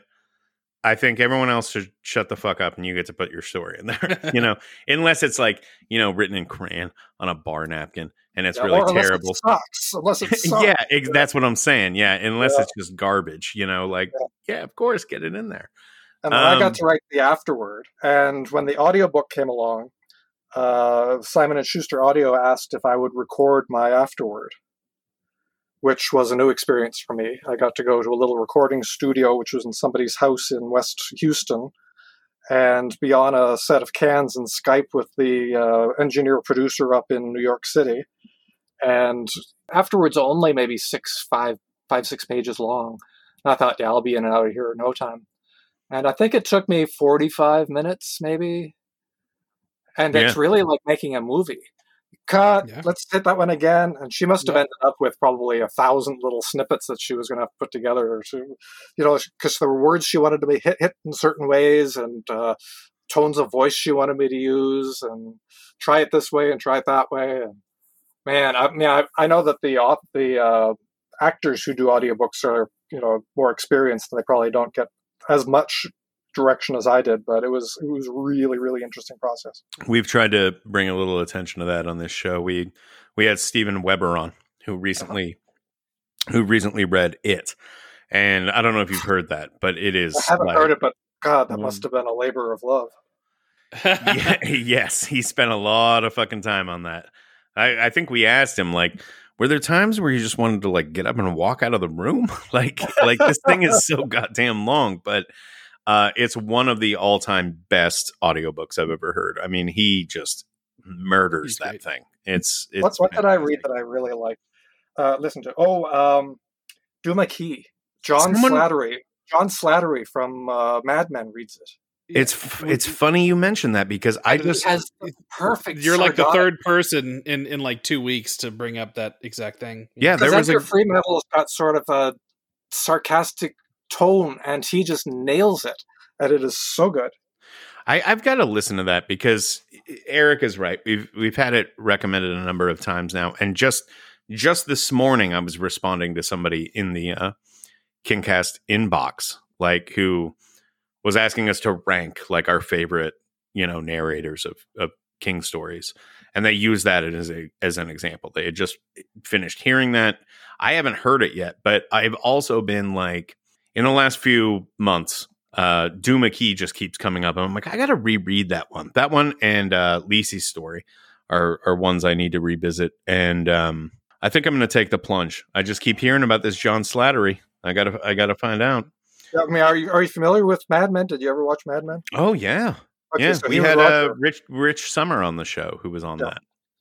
Speaker 5: I think everyone else should shut the fuck up and you get to put your story in there. you know, unless it's like you know written in crayon on a bar napkin and it's
Speaker 7: Yeah,
Speaker 5: really
Speaker 7: unless it
Speaker 5: terrible.
Speaker 7: sucks. Unless it sucks.
Speaker 5: yeah, ex- that's what I'm saying. Yeah, unless
Speaker 7: Yeah.
Speaker 5: it's just garbage. You know, like yeah, of course, get it in there.
Speaker 7: And then I
Speaker 5: Um,
Speaker 7: got to write the afterword. And when the audiobook came along, uh, Simon and Schuster Audio asked if I would record my afterword, which was a new experience for me. I got to go to a little recording studio, which was in somebody's house in West Houston, and be on a set of cans and Skype with the uh, engineer producer up in New York City. And afterwards, only maybe six, five, five, six pages long. And I thought, yeah, I'll be in and out of here in no time. And I think it took me 45 minutes, maybe. And it's really like making a movie. Cut,
Speaker 6: Yeah.
Speaker 7: let's hit that one again. And she must have
Speaker 6: Yeah.
Speaker 7: ended up with probably a thousand little snippets that she was going to put together. To, you know, because there were words she wanted to be hit, hit in certain ways and uh, tones of voice she wanted me to use and try it this way and try it that way. And man, I mean, I, I know that the the uh, actors who do audiobooks are you know more experienced and they probably don't get as much direction as I did, but it was it was really really interesting process.
Speaker 5: We've tried to bring a little attention to that on this show. We we had Steven Weber on who recently who recently read it. And I don't know if you've heard that, but it is
Speaker 7: I haven't
Speaker 5: like-
Speaker 7: heard it, but God, that
Speaker 5: um,
Speaker 7: must have been a labor of love.
Speaker 5: yeah, yes, he spent a lot of fucking time on that. I, I think we asked him like, were there times where you just wanted to like get up and walk out of the room? like, like this thing is so goddamn long, but uh, it's one of the all-time best audiobooks I've ever heard. I mean, he just murders
Speaker 6: He's
Speaker 5: that
Speaker 6: great.
Speaker 5: thing. It's, it's
Speaker 7: What what did I read that I really liked? Uh, listen to oh, um, Duma Key, John
Speaker 5: Someone-
Speaker 7: Slattery. John Slattery from uh, Mad Men reads it.
Speaker 5: It's it's funny you mentioned that because I just
Speaker 7: has perfect.
Speaker 6: You're like the third person in in like two weeks to bring up that exact thing.
Speaker 5: yeah there
Speaker 7: Because
Speaker 5: was a
Speaker 7: Edgar Freemantle has got sort of a sarcastic tone, and he just nails it, and it is so good.
Speaker 5: I, I've got to listen to that because Eric is right. We've we've had it recommended a number of times now, and just just this morning, I was responding to somebody in the uh, KingCast inbox, like who was asking us to rank like our favorite, you know, narrators of of King stories, and they used that as a as an example. They had just finished hearing that. I haven't heard it yet, but I've also been like in the last few months uh Duma Key just keeps coming up. and I'm like, I gotta reread that one. That one and uh Lisey's story are are ones I need to revisit. And um I think I'm gonna take the plunge. I just keep hearing about this John Slattery. I gotta I gotta find out.
Speaker 7: I mean, are you are you familiar with Mad Men? Did you ever watch Mad Men?
Speaker 5: Oh yeah.
Speaker 7: Okay,
Speaker 5: yeah.
Speaker 7: so
Speaker 5: we had
Speaker 7: on
Speaker 5: uh. Rich Rich Sommer on the show who was on
Speaker 7: Yeah.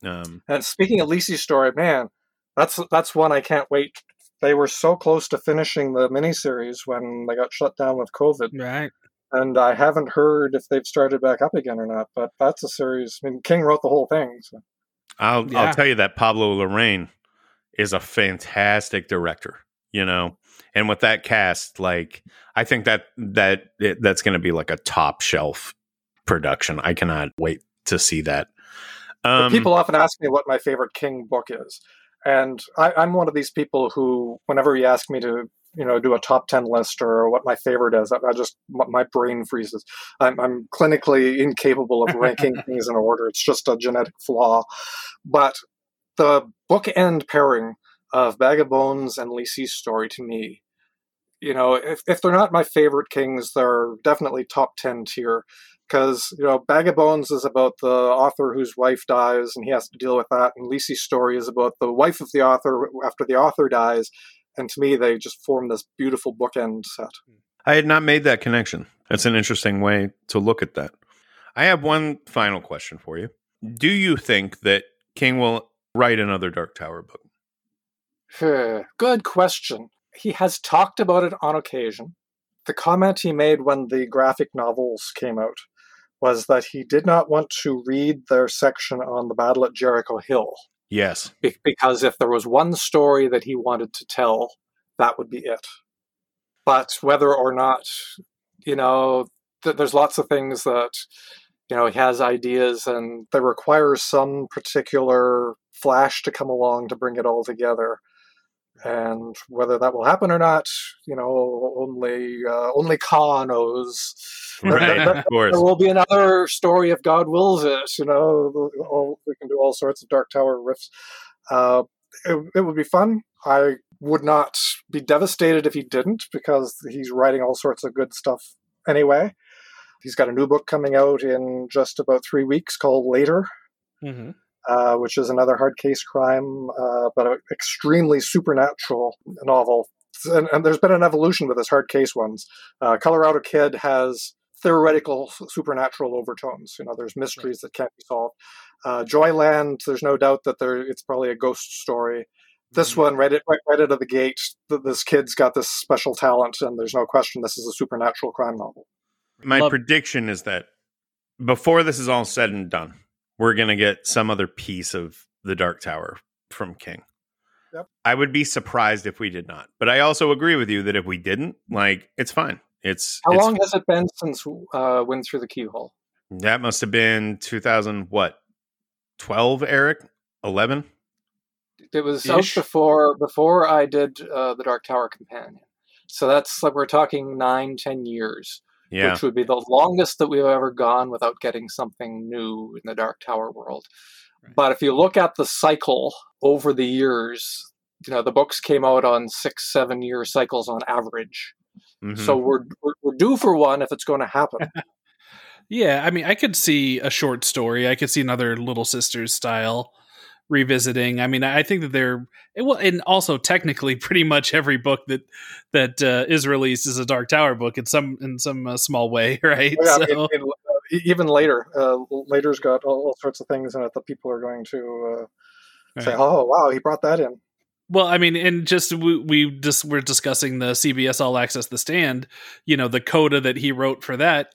Speaker 5: that. Um
Speaker 7: And speaking of Lisey's story, man, that's that's one I can't wait. They were so close to finishing the miniseries when they got shut down with COVID,
Speaker 6: Right.
Speaker 7: and I haven't heard if they've started back up again or not. But that's a series. I mean, King wrote the whole thing. So.
Speaker 5: I'll
Speaker 6: Yeah.
Speaker 5: I'll tell you that Pablo Larraín is a fantastic director, you know. And with that cast, like I think that that it, that's going to be like a top shelf production. I cannot wait to see that. Um,
Speaker 7: people often ask me what my favorite King book is, and I, I'm one of these people who, whenever you ask me to, you know, do a top ten list or what my favorite is, I, I just my my brain freezes. I'm, I'm clinically incapable of ranking things in order. It's just a genetic flaw. But the bookend pairing of Bag of Bones and Lisey's story to me, you know, if if they're not my favorite Kings, they're definitely top ten tier because you know bag of bones is about the author whose wife dies and he has to deal with that and Lisey's story is about the wife of the author after the author dies and to me they just form this beautiful bookend set
Speaker 5: I had not made that connection. That's an interesting way to look at that. I have one final question for you. Do you think that King will write another Dark Tower book?
Speaker 7: good question he has talked about it on occasion the comment he made when the graphic novels came out was that he did not want to read their section on the battle at Jericho Hill
Speaker 5: Yes.
Speaker 7: Be- because if there was one story that he wanted to tell, that would be it. But whether or not, you know, th- there's lots of things that, you know, he has ideas and they require some particular flash to come along to bring it all together. And whether that will happen or not, you know, only uh, only Ka knows.
Speaker 5: Right.
Speaker 7: There-
Speaker 5: of course.
Speaker 7: there will be another story if God wills it. You know, all, we can do all sorts of Dark Tower riffs. Uh, it, it would be fun. I would not be devastated if he didn't because he's writing all sorts of good stuff anyway. He's got a new book coming out in just about three weeks called Later,
Speaker 6: Mm-hmm.
Speaker 7: Uh, which is another hard case crime, uh, but an extremely supernatural novel. And, and there's been an evolution with his hard case ones. Uh, Colorado Kid has theoretical supernatural overtones. You know, there's mysteries that can't be solved. Uh, Joyland, there's no doubt that there it's probably a ghost story. This one, right, at, right, right out of the gate, th- this kid's got this special talent, and there's no question this is a supernatural crime novel.
Speaker 5: My
Speaker 6: Love-
Speaker 5: prediction is that before this is all said and done, we're going to get some other piece of the Dark Tower from King.
Speaker 7: Yep.
Speaker 5: I would be surprised if we did not. But I also agree with you that if we didn't, like, it's fine. It's
Speaker 7: How
Speaker 5: it's-
Speaker 7: long has it been since uh, Wind Through the Keyhole?
Speaker 5: that must have been 2000 what? 12, Eric? 11?
Speaker 7: It was out before before I did uh, the Dark Tower Companion. So that's like we're talking nine, ten years,
Speaker 5: Yeah.
Speaker 7: which would be the longest that we've ever gone without getting something new in the Dark Tower world.
Speaker 6: Right.
Speaker 7: But if you look at the cycle over the years, you know the books came out on six, seven year cycles on average.
Speaker 5: Mhm.
Speaker 7: So we're, we're we're due for one if it's going to happen.
Speaker 6: Yeah, I mean, I could see a short story. I could see another Little Sisters style revisiting. I mean, I think that they're it will, and also technically, pretty much every book that that uh, is released is a Dark Tower book in some in some uh, small way, right?
Speaker 7: Oh, yeah,
Speaker 6: so,
Speaker 7: it- it- uh, even later, uh, later's got all, all sorts of things in it that people are going to uh, say, "Oh, wow, he brought that in."
Speaker 6: Well, I mean, and just we, we just we're discussing the CBS All Access The Stand. You know, the coda that he wrote for that.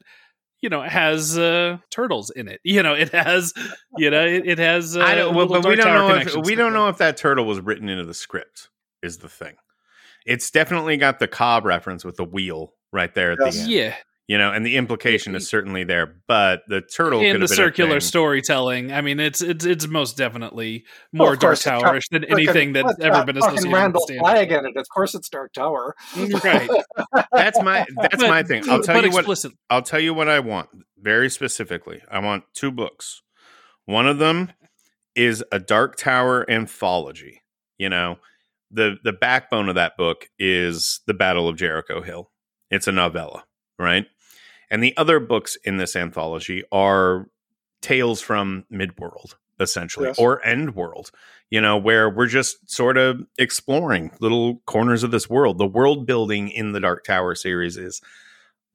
Speaker 6: You know, has uh, turtles in it. You know, it has. You know, it, it has. Uh,
Speaker 5: I don't, well, but we don't know if we don't
Speaker 6: it.
Speaker 5: know if that turtle was written into the script. Is the thing? It's definitely got the Cobb reference with the wheel right there at
Speaker 7: Yes.
Speaker 5: the end.
Speaker 6: Yeah,
Speaker 5: You know, and the implication is certainly there, but the turtle could
Speaker 6: and the
Speaker 5: have been a
Speaker 6: circular
Speaker 5: thing.
Speaker 6: storytelling. I mean, it's it's it's most definitely more
Speaker 7: of
Speaker 6: Dark
Speaker 7: course, it's got
Speaker 6: Towerish than anything that's
Speaker 7: what's
Speaker 6: ever
Speaker 7: that
Speaker 6: been
Speaker 7: fucking
Speaker 6: associated with
Speaker 7: Randall
Speaker 6: the
Speaker 7: Flagg
Speaker 6: stand.
Speaker 7: in it. Of course, it's Dark Tower.
Speaker 6: Mm, right.
Speaker 5: That's my that's
Speaker 6: But-
Speaker 5: my thing. I'll tell
Speaker 6: but
Speaker 5: you what. I'll tell you what I want very specifically. I want two books. One of them is a Dark Tower anthology. You know, the the backbone of that book is the Battle of Jericho Hill. It's a novella, right? And the other books in this anthology are tales from Midworld, essentially,
Speaker 7: Yes.
Speaker 5: or End World. You know, where we're just sort of exploring little corners of this world. The world building in the Dark Tower series is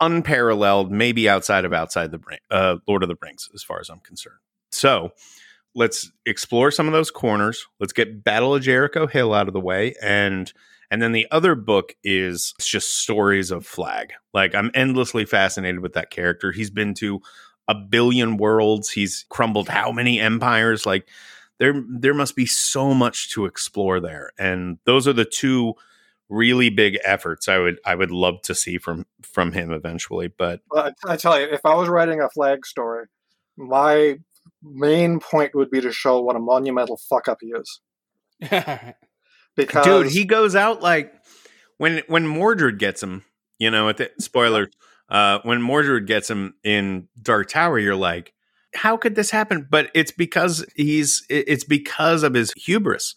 Speaker 5: unparalleled, maybe outside of outside the uh, Lord of the Rings, as far as I'm concerned. So let's explore some of those corners. Let's get Battle of Jericho Hill out of the way, and and then the other book is just stories of Flagg. Like I'm endlessly fascinated with that character. He's been to a billion worlds. He's crumbled how many empires? Like there there must be so much to explore there, and those are the two really big efforts I would I would love to see from from him eventually. But
Speaker 7: Well, I, I tell you, if I was writing a Flagg story, my main point would be to show what a monumental fuck up he is. Because
Speaker 5: dude, he goes out like when when Mordred gets him. You know, at the spoiler, uh, when Mordred gets him in Dark Tower, you're like, how could this happen? But it's because he's it's because of his hubris.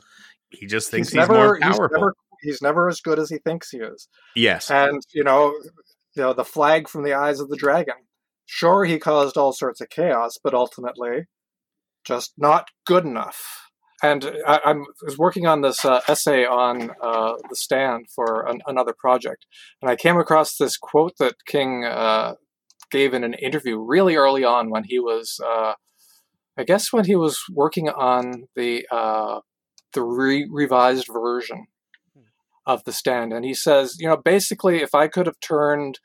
Speaker 5: He just thinks he's, more
Speaker 7: he's
Speaker 5: powerful.
Speaker 7: never he's never as good as he thinks he is.
Speaker 5: yes,
Speaker 7: And you know, you know, the Flagg from the eyes of the dragon. Sure, he caused all sorts of chaos, but ultimately, just not good enough. And I, I'm was working on this uh, essay on uh, the stand for an, another project, and I came across this quote that King uh, gave in an interview really early on when he was, uh, I guess, when he was working on the uh, the re- revised version of the stand, and he says, you know, basically, if I could have turned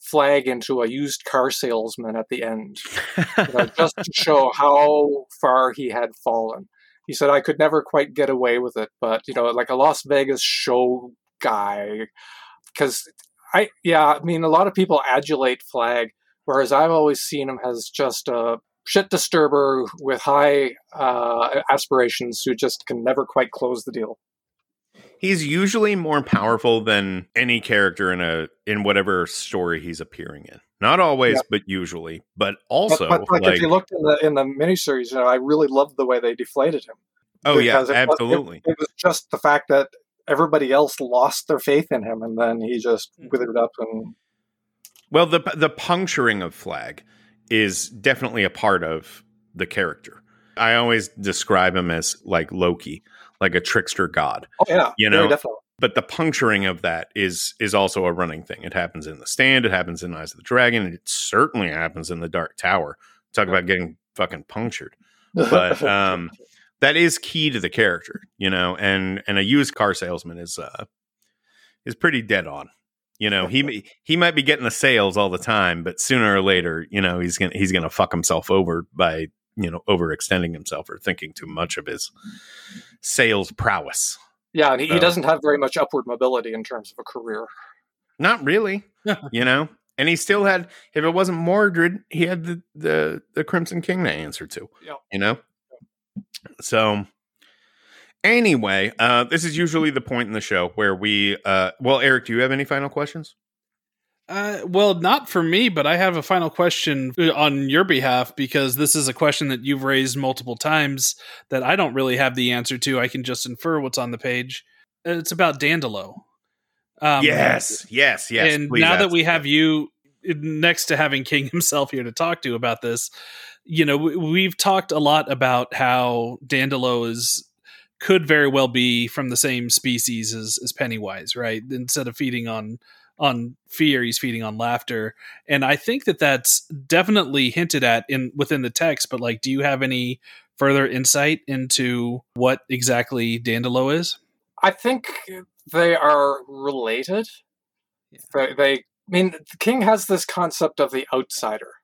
Speaker 7: Flagg into a used car salesman at the end, you know, just to show how far he had fallen. He said I could never quite get away with it, but you know, like a Las Vegas show guy, because I yeah, I mean, a lot of people adulate Flagg, whereas I've always seen him as just a shit disturber with high uh, aspirations who just can never quite close the deal.
Speaker 5: He's usually more powerful than any character in a in whatever story he's appearing in. Not always,
Speaker 7: Yeah.
Speaker 5: but usually. But also,
Speaker 7: but, but like,
Speaker 5: like,
Speaker 7: if you looked in the in the miniseries, you know, I really loved the way they deflated him.
Speaker 5: oh yeah,
Speaker 7: because it was-
Speaker 5: absolutely.
Speaker 7: It, it was just the fact that everybody else lost their faith in him, and then he just
Speaker 5: Hmm.
Speaker 7: withered up and
Speaker 5: Well, the the puncturing of Flagg is definitely a part of the character. I always describe him as like Loki, like a trickster god.
Speaker 7: oh yeah,
Speaker 5: You know,
Speaker 7: definitely.
Speaker 5: But the puncturing of that is is also a running thing. It happens in the stand. It happens in Eyes of the Dragon. and It certainly happens in the Dark Tower. Talk about getting fucking punctured. But um, that is key to the character, you know. And and a used car salesman is uh is pretty dead on. You know, he he might be getting the sales all the time, but sooner or later, you know, he's gonna he's gonna fuck himself over by you know overextending himself or thinking too much of his sales prowess.
Speaker 7: Yeah, and he, he doesn't have very much upward mobility in terms of a career.
Speaker 5: Not really, you know. And he still had, if it wasn't Mordred, he had the the the Crimson King to answer to.
Speaker 7: Yeah.
Speaker 5: You know. So, anyway, uh, this is usually the point in the show where we. Uh, well, Eric, do you have any final questions?
Speaker 6: Uh, well, not for me, but I have a final question uh, on your behalf because this is a question that you've raised multiple times that I don't really have the answer to. I can just infer what's on the page. It's about Dandelo. Um,
Speaker 5: yes, yes, yes.
Speaker 6: and now that we have you next to having King himself here to talk to about this, you know, we- we've talked a lot about how Dandelo is could very well be from the same species as, as Pennywise, right? Instead of feeding on on fear, he's feeding on laughter, and I think that that's definitely hinted at in within the text. But like, do you have any further insight into what exactly Dandelo is?
Speaker 7: I think they are related. They, they, I mean, King has this concept of the outsider,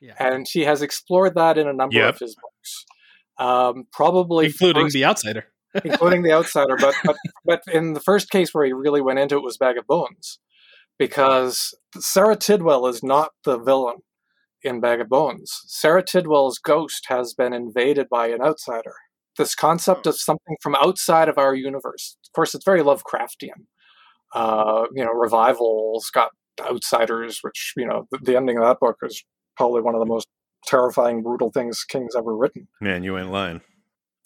Speaker 6: Yeah.
Speaker 7: and he has explored that in a number
Speaker 5: Yep.
Speaker 7: of his books. Um, probably
Speaker 6: including
Speaker 7: first-
Speaker 6: the outsider.
Speaker 7: including the outsider. But, but but in the first case where he really went into it was Bag of Bones, because Sarah Tidwell is not the villain in Bag of Bones. Sarah Tidwell's ghost has been invaded by an outsider. This concept of something from outside of our universe. Of course, it's very Lovecraftian. Uh, you know, revival's got outsiders, which you know the, the ending of that book is probably one of the most terrifying, brutal things King's ever written.
Speaker 5: man, you ain't lying.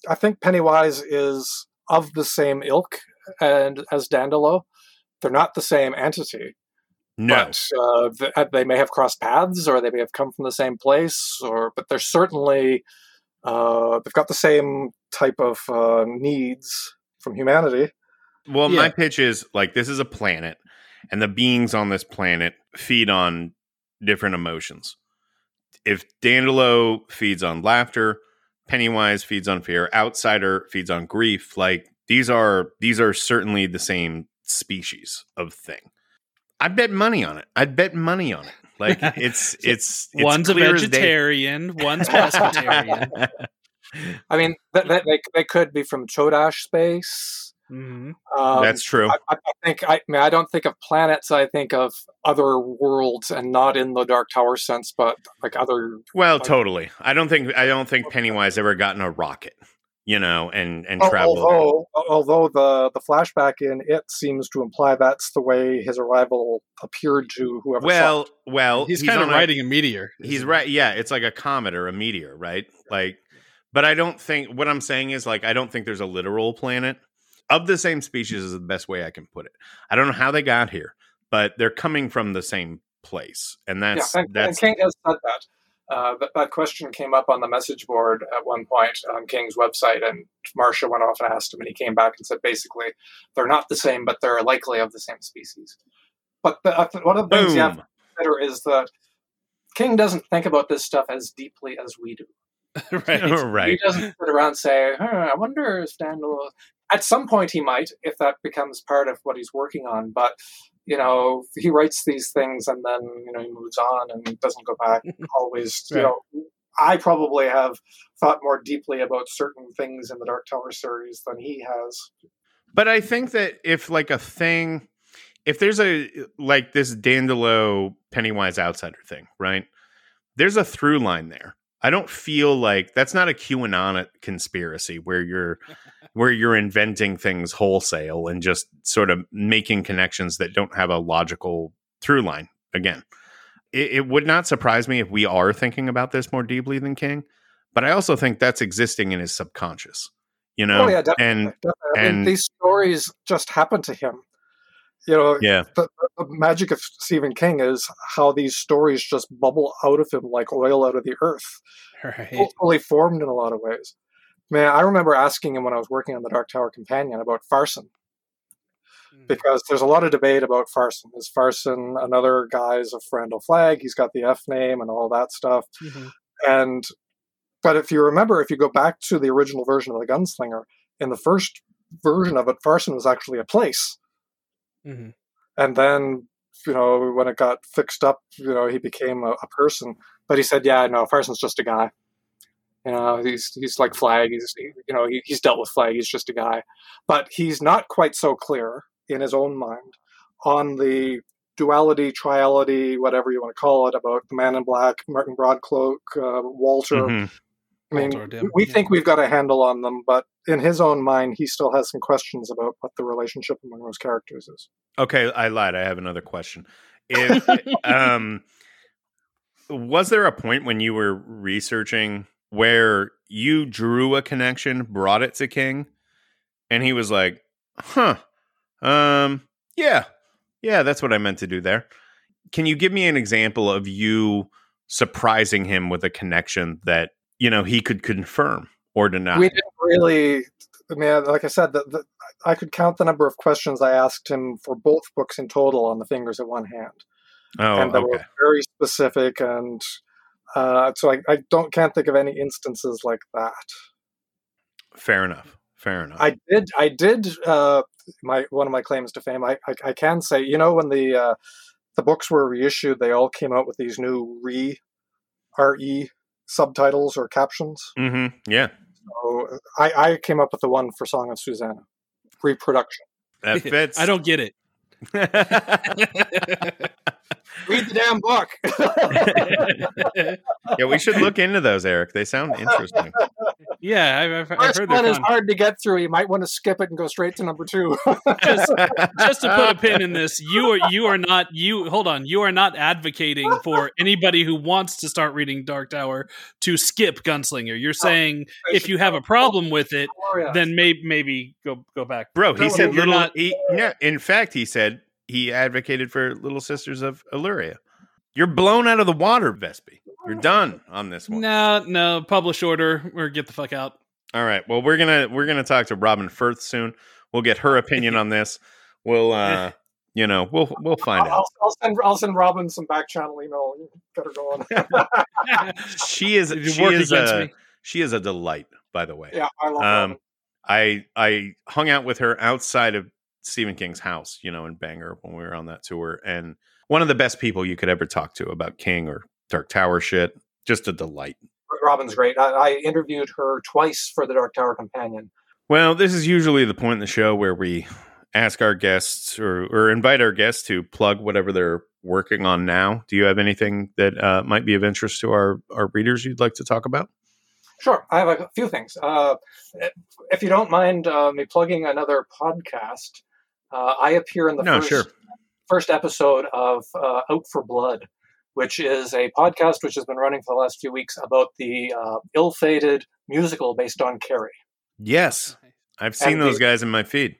Speaker 7: I think Pennywise is of the same ilk and as Dandelo. They're not the same entity,
Speaker 5: No,
Speaker 7: but uh, they may have crossed paths, or they may have come from the same place, or but they're certainly uh, they've got the same type of uh, needs from humanity.
Speaker 5: Well,
Speaker 6: Yeah.
Speaker 5: my pitch is like this is a planet, and the beings on this planet feed on different emotions. If Dandelo feeds on laughter, Pennywise feeds on fear, Outsider feeds on grief, like these are these are certainly the same species of thing. I bet money on it. I'd bet money on it. Like it's it's, it's
Speaker 6: one's a
Speaker 5: clear as day.
Speaker 6: vegetarian, one's pescatarian.
Speaker 7: I mean, th- th- they they could be from todash space.
Speaker 6: Mhm.
Speaker 7: Um,
Speaker 5: That's true.
Speaker 7: I, I I think I, I mean I don't think of planets. I think of other worlds, and not in the Dark Tower sense, but like other.
Speaker 5: Well,
Speaker 7: Like-
Speaker 5: totally. I don't think I don't think Pennywise ever got in a rocket, you know, and and
Speaker 7: Al-
Speaker 5: traveled.
Speaker 7: Although, although the the flashback in it seems to imply that's the way his arrival appeared to whoever. saw
Speaker 5: well,
Speaker 7: it.
Speaker 5: well,
Speaker 6: he's, kind of
Speaker 5: on a-
Speaker 6: a meteor.
Speaker 5: He's
Speaker 6: isn't
Speaker 5: right. Yeah, it's like a comet or a meteor, right? Like, but I don't think what I'm saying is like I don't think there's a literal planet of the same species. Is the best way I can put it. I don't know how they got here, but they're coming from the same place, and that's
Speaker 7: yeah, and, and
Speaker 5: that's
Speaker 7: King has said that. Uh, that. That question came up on the message board at one point on King's website, and Marsha went off and asked him, and he came back and said basically they're not the same, but they're likely of the same species. But the, uh, one of the things you have to consider is that King doesn't think about this stuff as deeply as we do.
Speaker 6: he? right.
Speaker 7: He doesn't sit around and say, huh, I wonder if Daniel. At some point, he might, if that becomes part of what he's working on. But, you know, he writes these things and then, you know, he moves on and doesn't go back always. You know, I probably have thought more deeply about certain things in the Dark Tower series than he has.
Speaker 5: But I think that if like a thing, if there's a like this Dandelo Pennywise outsider thing, right? There's a through line there. I don't feel like that's not a QAnon uh, conspiracy where you're where you're inventing things wholesale and just sort of making connections that don't have a logical through line. Again, it, it would not surprise me if we are thinking about this more deeply than King, but I also think that's existing in his subconscious. You know,
Speaker 7: oh yeah, definitely.
Speaker 5: and
Speaker 7: definitely. I mean, these stories just happen to him. You know,
Speaker 5: yeah,
Speaker 7: the, the magic of Stephen King is how these stories just bubble out of him like oil out of the earth.
Speaker 6: Right.
Speaker 7: fully formed in a lot of ways. Man, I remember asking him when I was working on the Dark Tower Companion about Farson because there's a lot of debate about Farson. Is Farson another guise of Randall Flagg? He's got the F name and all that stuff.
Speaker 6: Mhm.
Speaker 7: And but if you remember, if you go back to the original version of the Gunslinger, in the first version of it, Farson was actually a place,
Speaker 6: Mhm.
Speaker 7: and then you know when it got fixed up, you know he became a, a person. But he said, "Yeah, no, Farson's just a guy." You know, he's he's like Flagg. He's you know he, he's dealt with Flagg. He's just a guy, but he's not quite so clear in his own mind on the duality, triality, whatever you want to call it, about the Man in Black, Marten Broadcloak, uh, Walter.
Speaker 5: Mhm.
Speaker 7: I mean,
Speaker 6: Walter
Speaker 7: we
Speaker 6: yeah.
Speaker 7: think we've got a handle on them, but in his own mind, he still has some questions about what the relationship among those characters is.
Speaker 5: Okay, I lied. I have another question. If um was there a point when you were researching where you drew a connection, brought it to King, and he was like, "Huh. Um yeah. Yeah, that's what I meant to do there." Can you give me an example of you surprising him with a connection that, you know, he could confirm or deny?
Speaker 7: We didn't really. I mean, like I said, the, the, I could count the number of questions I asked him for both books in total on the fingers of one hand,
Speaker 5: oh,
Speaker 7: and they
Speaker 5: okay.
Speaker 7: were very specific. And uh, so I, I don't can't think of any instances like that.
Speaker 5: Fair enough. Fair enough.
Speaker 7: I did. I did. Uh, my one of my claims to fame. I, I, I can say, you know, when the uh, the books were reissued, they all came out with these new re re subtitles or captions.
Speaker 5: Mm-hmm. Yeah.
Speaker 7: So I, I came up with the one for Song of Susanna reproduction.
Speaker 5: That fits.
Speaker 6: I don't get it.
Speaker 7: Read the damn book.
Speaker 5: yeah, we should look into those, Eric. They sound interesting.
Speaker 6: yeah, I've, I've, I've
Speaker 7: First
Speaker 6: heard
Speaker 7: one
Speaker 6: they're
Speaker 7: is
Speaker 6: fun.
Speaker 7: hard to get through. You might want to skip it and go straight to number two.
Speaker 6: Just, just to put a pin in this, you are you are not you. Hold on, you are not advocating for anybody who wants to start reading Dark Tower to skip Gunslinger. You're saying if you have a problem with it,
Speaker 7: Gloria.
Speaker 6: then maybe maybe go go back.
Speaker 5: Bro, he
Speaker 7: No,
Speaker 5: said
Speaker 6: you're
Speaker 5: little.
Speaker 6: not-
Speaker 5: he, yeah, in fact, he said he advocated for Little Sisters of Eluria. You're blown out of the water, Vespe. You're done on this one.
Speaker 6: No, no, publish order or get the fuck out.
Speaker 5: All right. Well, we're gonna we're gonna talk to Robin Furth soon. We'll get her opinion on this. We'll uh you know, we'll we'll find
Speaker 7: I'll,
Speaker 5: out.
Speaker 7: I'll send I'll send Robin some back channel email. Get her going.
Speaker 5: She is she
Speaker 6: work
Speaker 5: is a
Speaker 6: me.
Speaker 5: she is a delight, by the way.
Speaker 7: yeah, I love
Speaker 5: Um,
Speaker 7: Robin.
Speaker 5: I I hung out with her outside of Stephen King's house, you know, in Bangor when we were on that tour, and one of the best people you could ever talk to about King or Dark Tower shit. Just a delight.
Speaker 7: Robin's great. I, I interviewed her twice for the Dark Tower Companion.
Speaker 5: Well, this is usually the point in the show where we ask our guests or, or invite our guests to plug whatever they're working on now. Do you have anything that uh, might be of interest to our, our readers you'd like to talk about?
Speaker 7: Sure, I have a few things. Uh, if you don't mind uh, me plugging another podcast, uh, I appear in the
Speaker 5: No,
Speaker 7: first,
Speaker 5: sure.
Speaker 7: first episode of uh, Out for Blood, which is a podcast which has been running for the last few weeks about the uh, ill-fated musical based on Carrie.
Speaker 5: Yes. I've seen
Speaker 7: And
Speaker 5: those
Speaker 7: the-
Speaker 5: guys in my feed.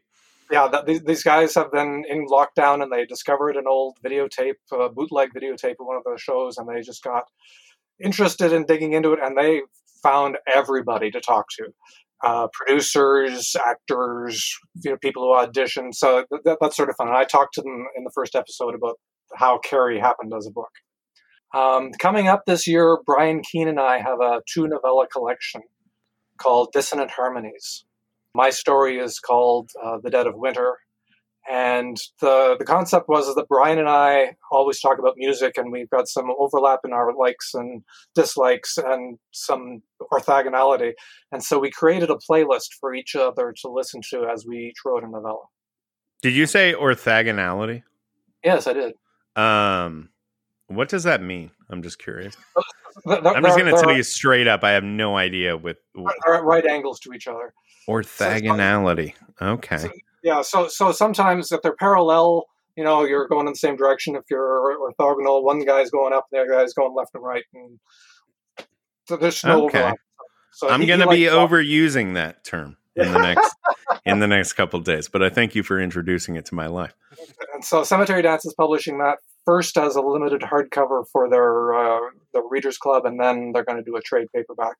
Speaker 7: Yeah, that, these, these guys have been in lockdown and they discovered an old videotape, uh, bootleg videotape of one of the shows, and they just got interested in digging into it, and they found everybody to talk to. Uh, producers, actors, you know, people who audition. So th- that, that's sort of fun. And I talked to them in the first episode about how Carrie happened as a book. Um, coming up this year, Brian Keene and I have a two novella collection called Dissonant Harmonies. My story is called uh, The Dead of Winter, And the the concept was that Brian and I always talk about music, and we've got some overlap in our likes and dislikes, and some orthogonality. And so we created a playlist for each other to listen to as we each wrote a novella.
Speaker 5: Did you say orthogonality?
Speaker 7: Yes, I did.
Speaker 5: Um, what does that mean? I'm just curious. I'm just going to tell you straight up. I have no idea with
Speaker 7: are at right angles to each other.
Speaker 5: orthogonality. Okay.
Speaker 7: Yeah, so so sometimes if they're parallel, you know, you're going in the same direction. If you're orthogonal, one guy's going up, and the other guy's going left and right, and so there's no
Speaker 5: Okay.
Speaker 7: overlap. So
Speaker 5: I'm going to be overusing that term in the next in the next couple of days, but I thank you for introducing it to my life.
Speaker 7: And so Cemetery Dance is publishing that first as a limited hardcover for their uh, the Readers Club, and then they're going to do a trade paperback.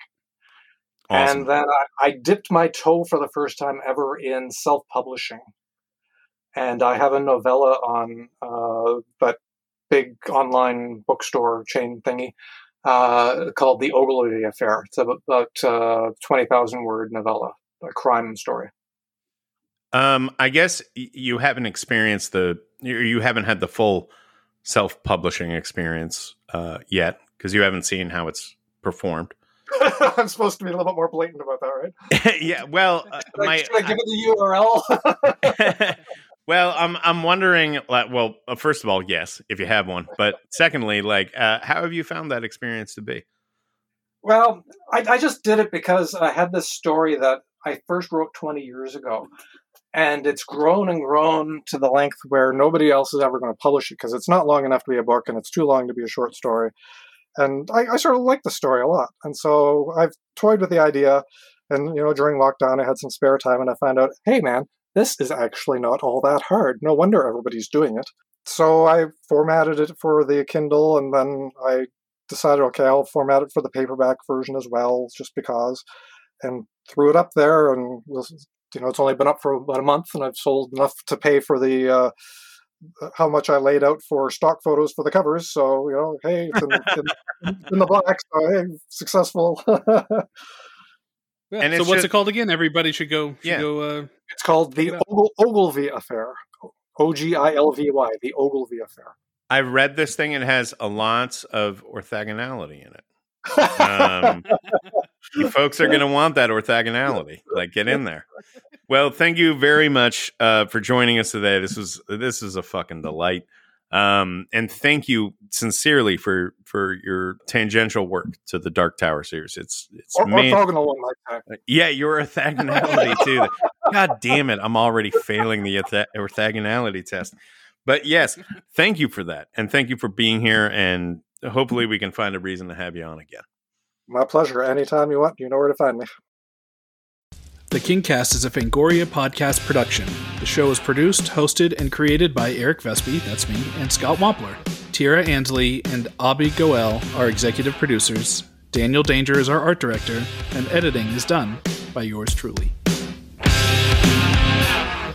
Speaker 5: Awesome.
Speaker 7: And then I, I dipped my toe for the first time ever in self publishing. And I have a novella on uh, that big online bookstore chain thingy uh, called The Ogilvy Affair. It's about, about uh, 20,000 word novella, a crime story.
Speaker 5: Um, I guess you haven't experienced the you you haven't had the full self publishing experience uh, yet because you haven't seen how it's performed.
Speaker 7: I'm supposed to be a little bit more blatant about that, right?
Speaker 5: yeah. Well, uh,
Speaker 7: Like,
Speaker 5: my
Speaker 7: should I give it the URL?
Speaker 5: well, I'm I'm wondering. Like, well, uh, first of all, yes, if you have one, but secondly, like, uh, how have you found that experience to be?
Speaker 7: Well, I, I just did it because I had this story that I first wrote 20 years ago. And it's grown and grown to the length where nobody else is ever going to publish it because it's not long enough to be a book and it's too long to be a short story. And I, I sort of like the story a lot. And so I've toyed with the idea. And, you know, during lockdown, I had some spare time and I found out, hey, man, this is actually not all that hard. No wonder everybody's doing it. So I formatted it for the Kindle and then I decided, okay, I'll format it for the paperback version as well, just because, and threw it up there. And you know, it's only been up for about a month, and I've sold enough to pay for the uh, how much I laid out for stock photos for the covers. So you know, hey, it's in, in, in the black. So hey, successful.
Speaker 6: Yeah,
Speaker 5: And
Speaker 6: so what's
Speaker 5: just-
Speaker 6: it called again? Everybody should go. Should
Speaker 5: Yeah.
Speaker 6: go. Uh,
Speaker 7: it's called the
Speaker 6: it.
Speaker 7: Ogle, Ogilvy Affair. O G I L V Y. The Ogilvy Affair.
Speaker 5: I read this thing; it has a lot of orthogonality in it. Um, you folks are going to want that orthogonality. Like, get in there. Well, thank you very much uh, for joining us today. This was this is a fucking delight. Um, and thank you sincerely for for your tangential work to the Dark Tower series. It's it's
Speaker 7: Or, orthogonal one like that.
Speaker 5: yeah, your orthogonality too. God damn it, I'm already failing the ortho- orthogonality test. But yes, thank you for that, and thank you for being here. And hopefully, we can find a reason to have you on again.
Speaker 7: My pleasure. Anytime you want, you know where to find me.
Speaker 6: The Kingcast is a Fangoria podcast production. The show is produced, hosted, and created by Eric Vespe, that's me, and Scott Wampler. Tira Ansley and Abby Goel are executive producers. Daniel Danger is our art director, and editing is done by yours truly.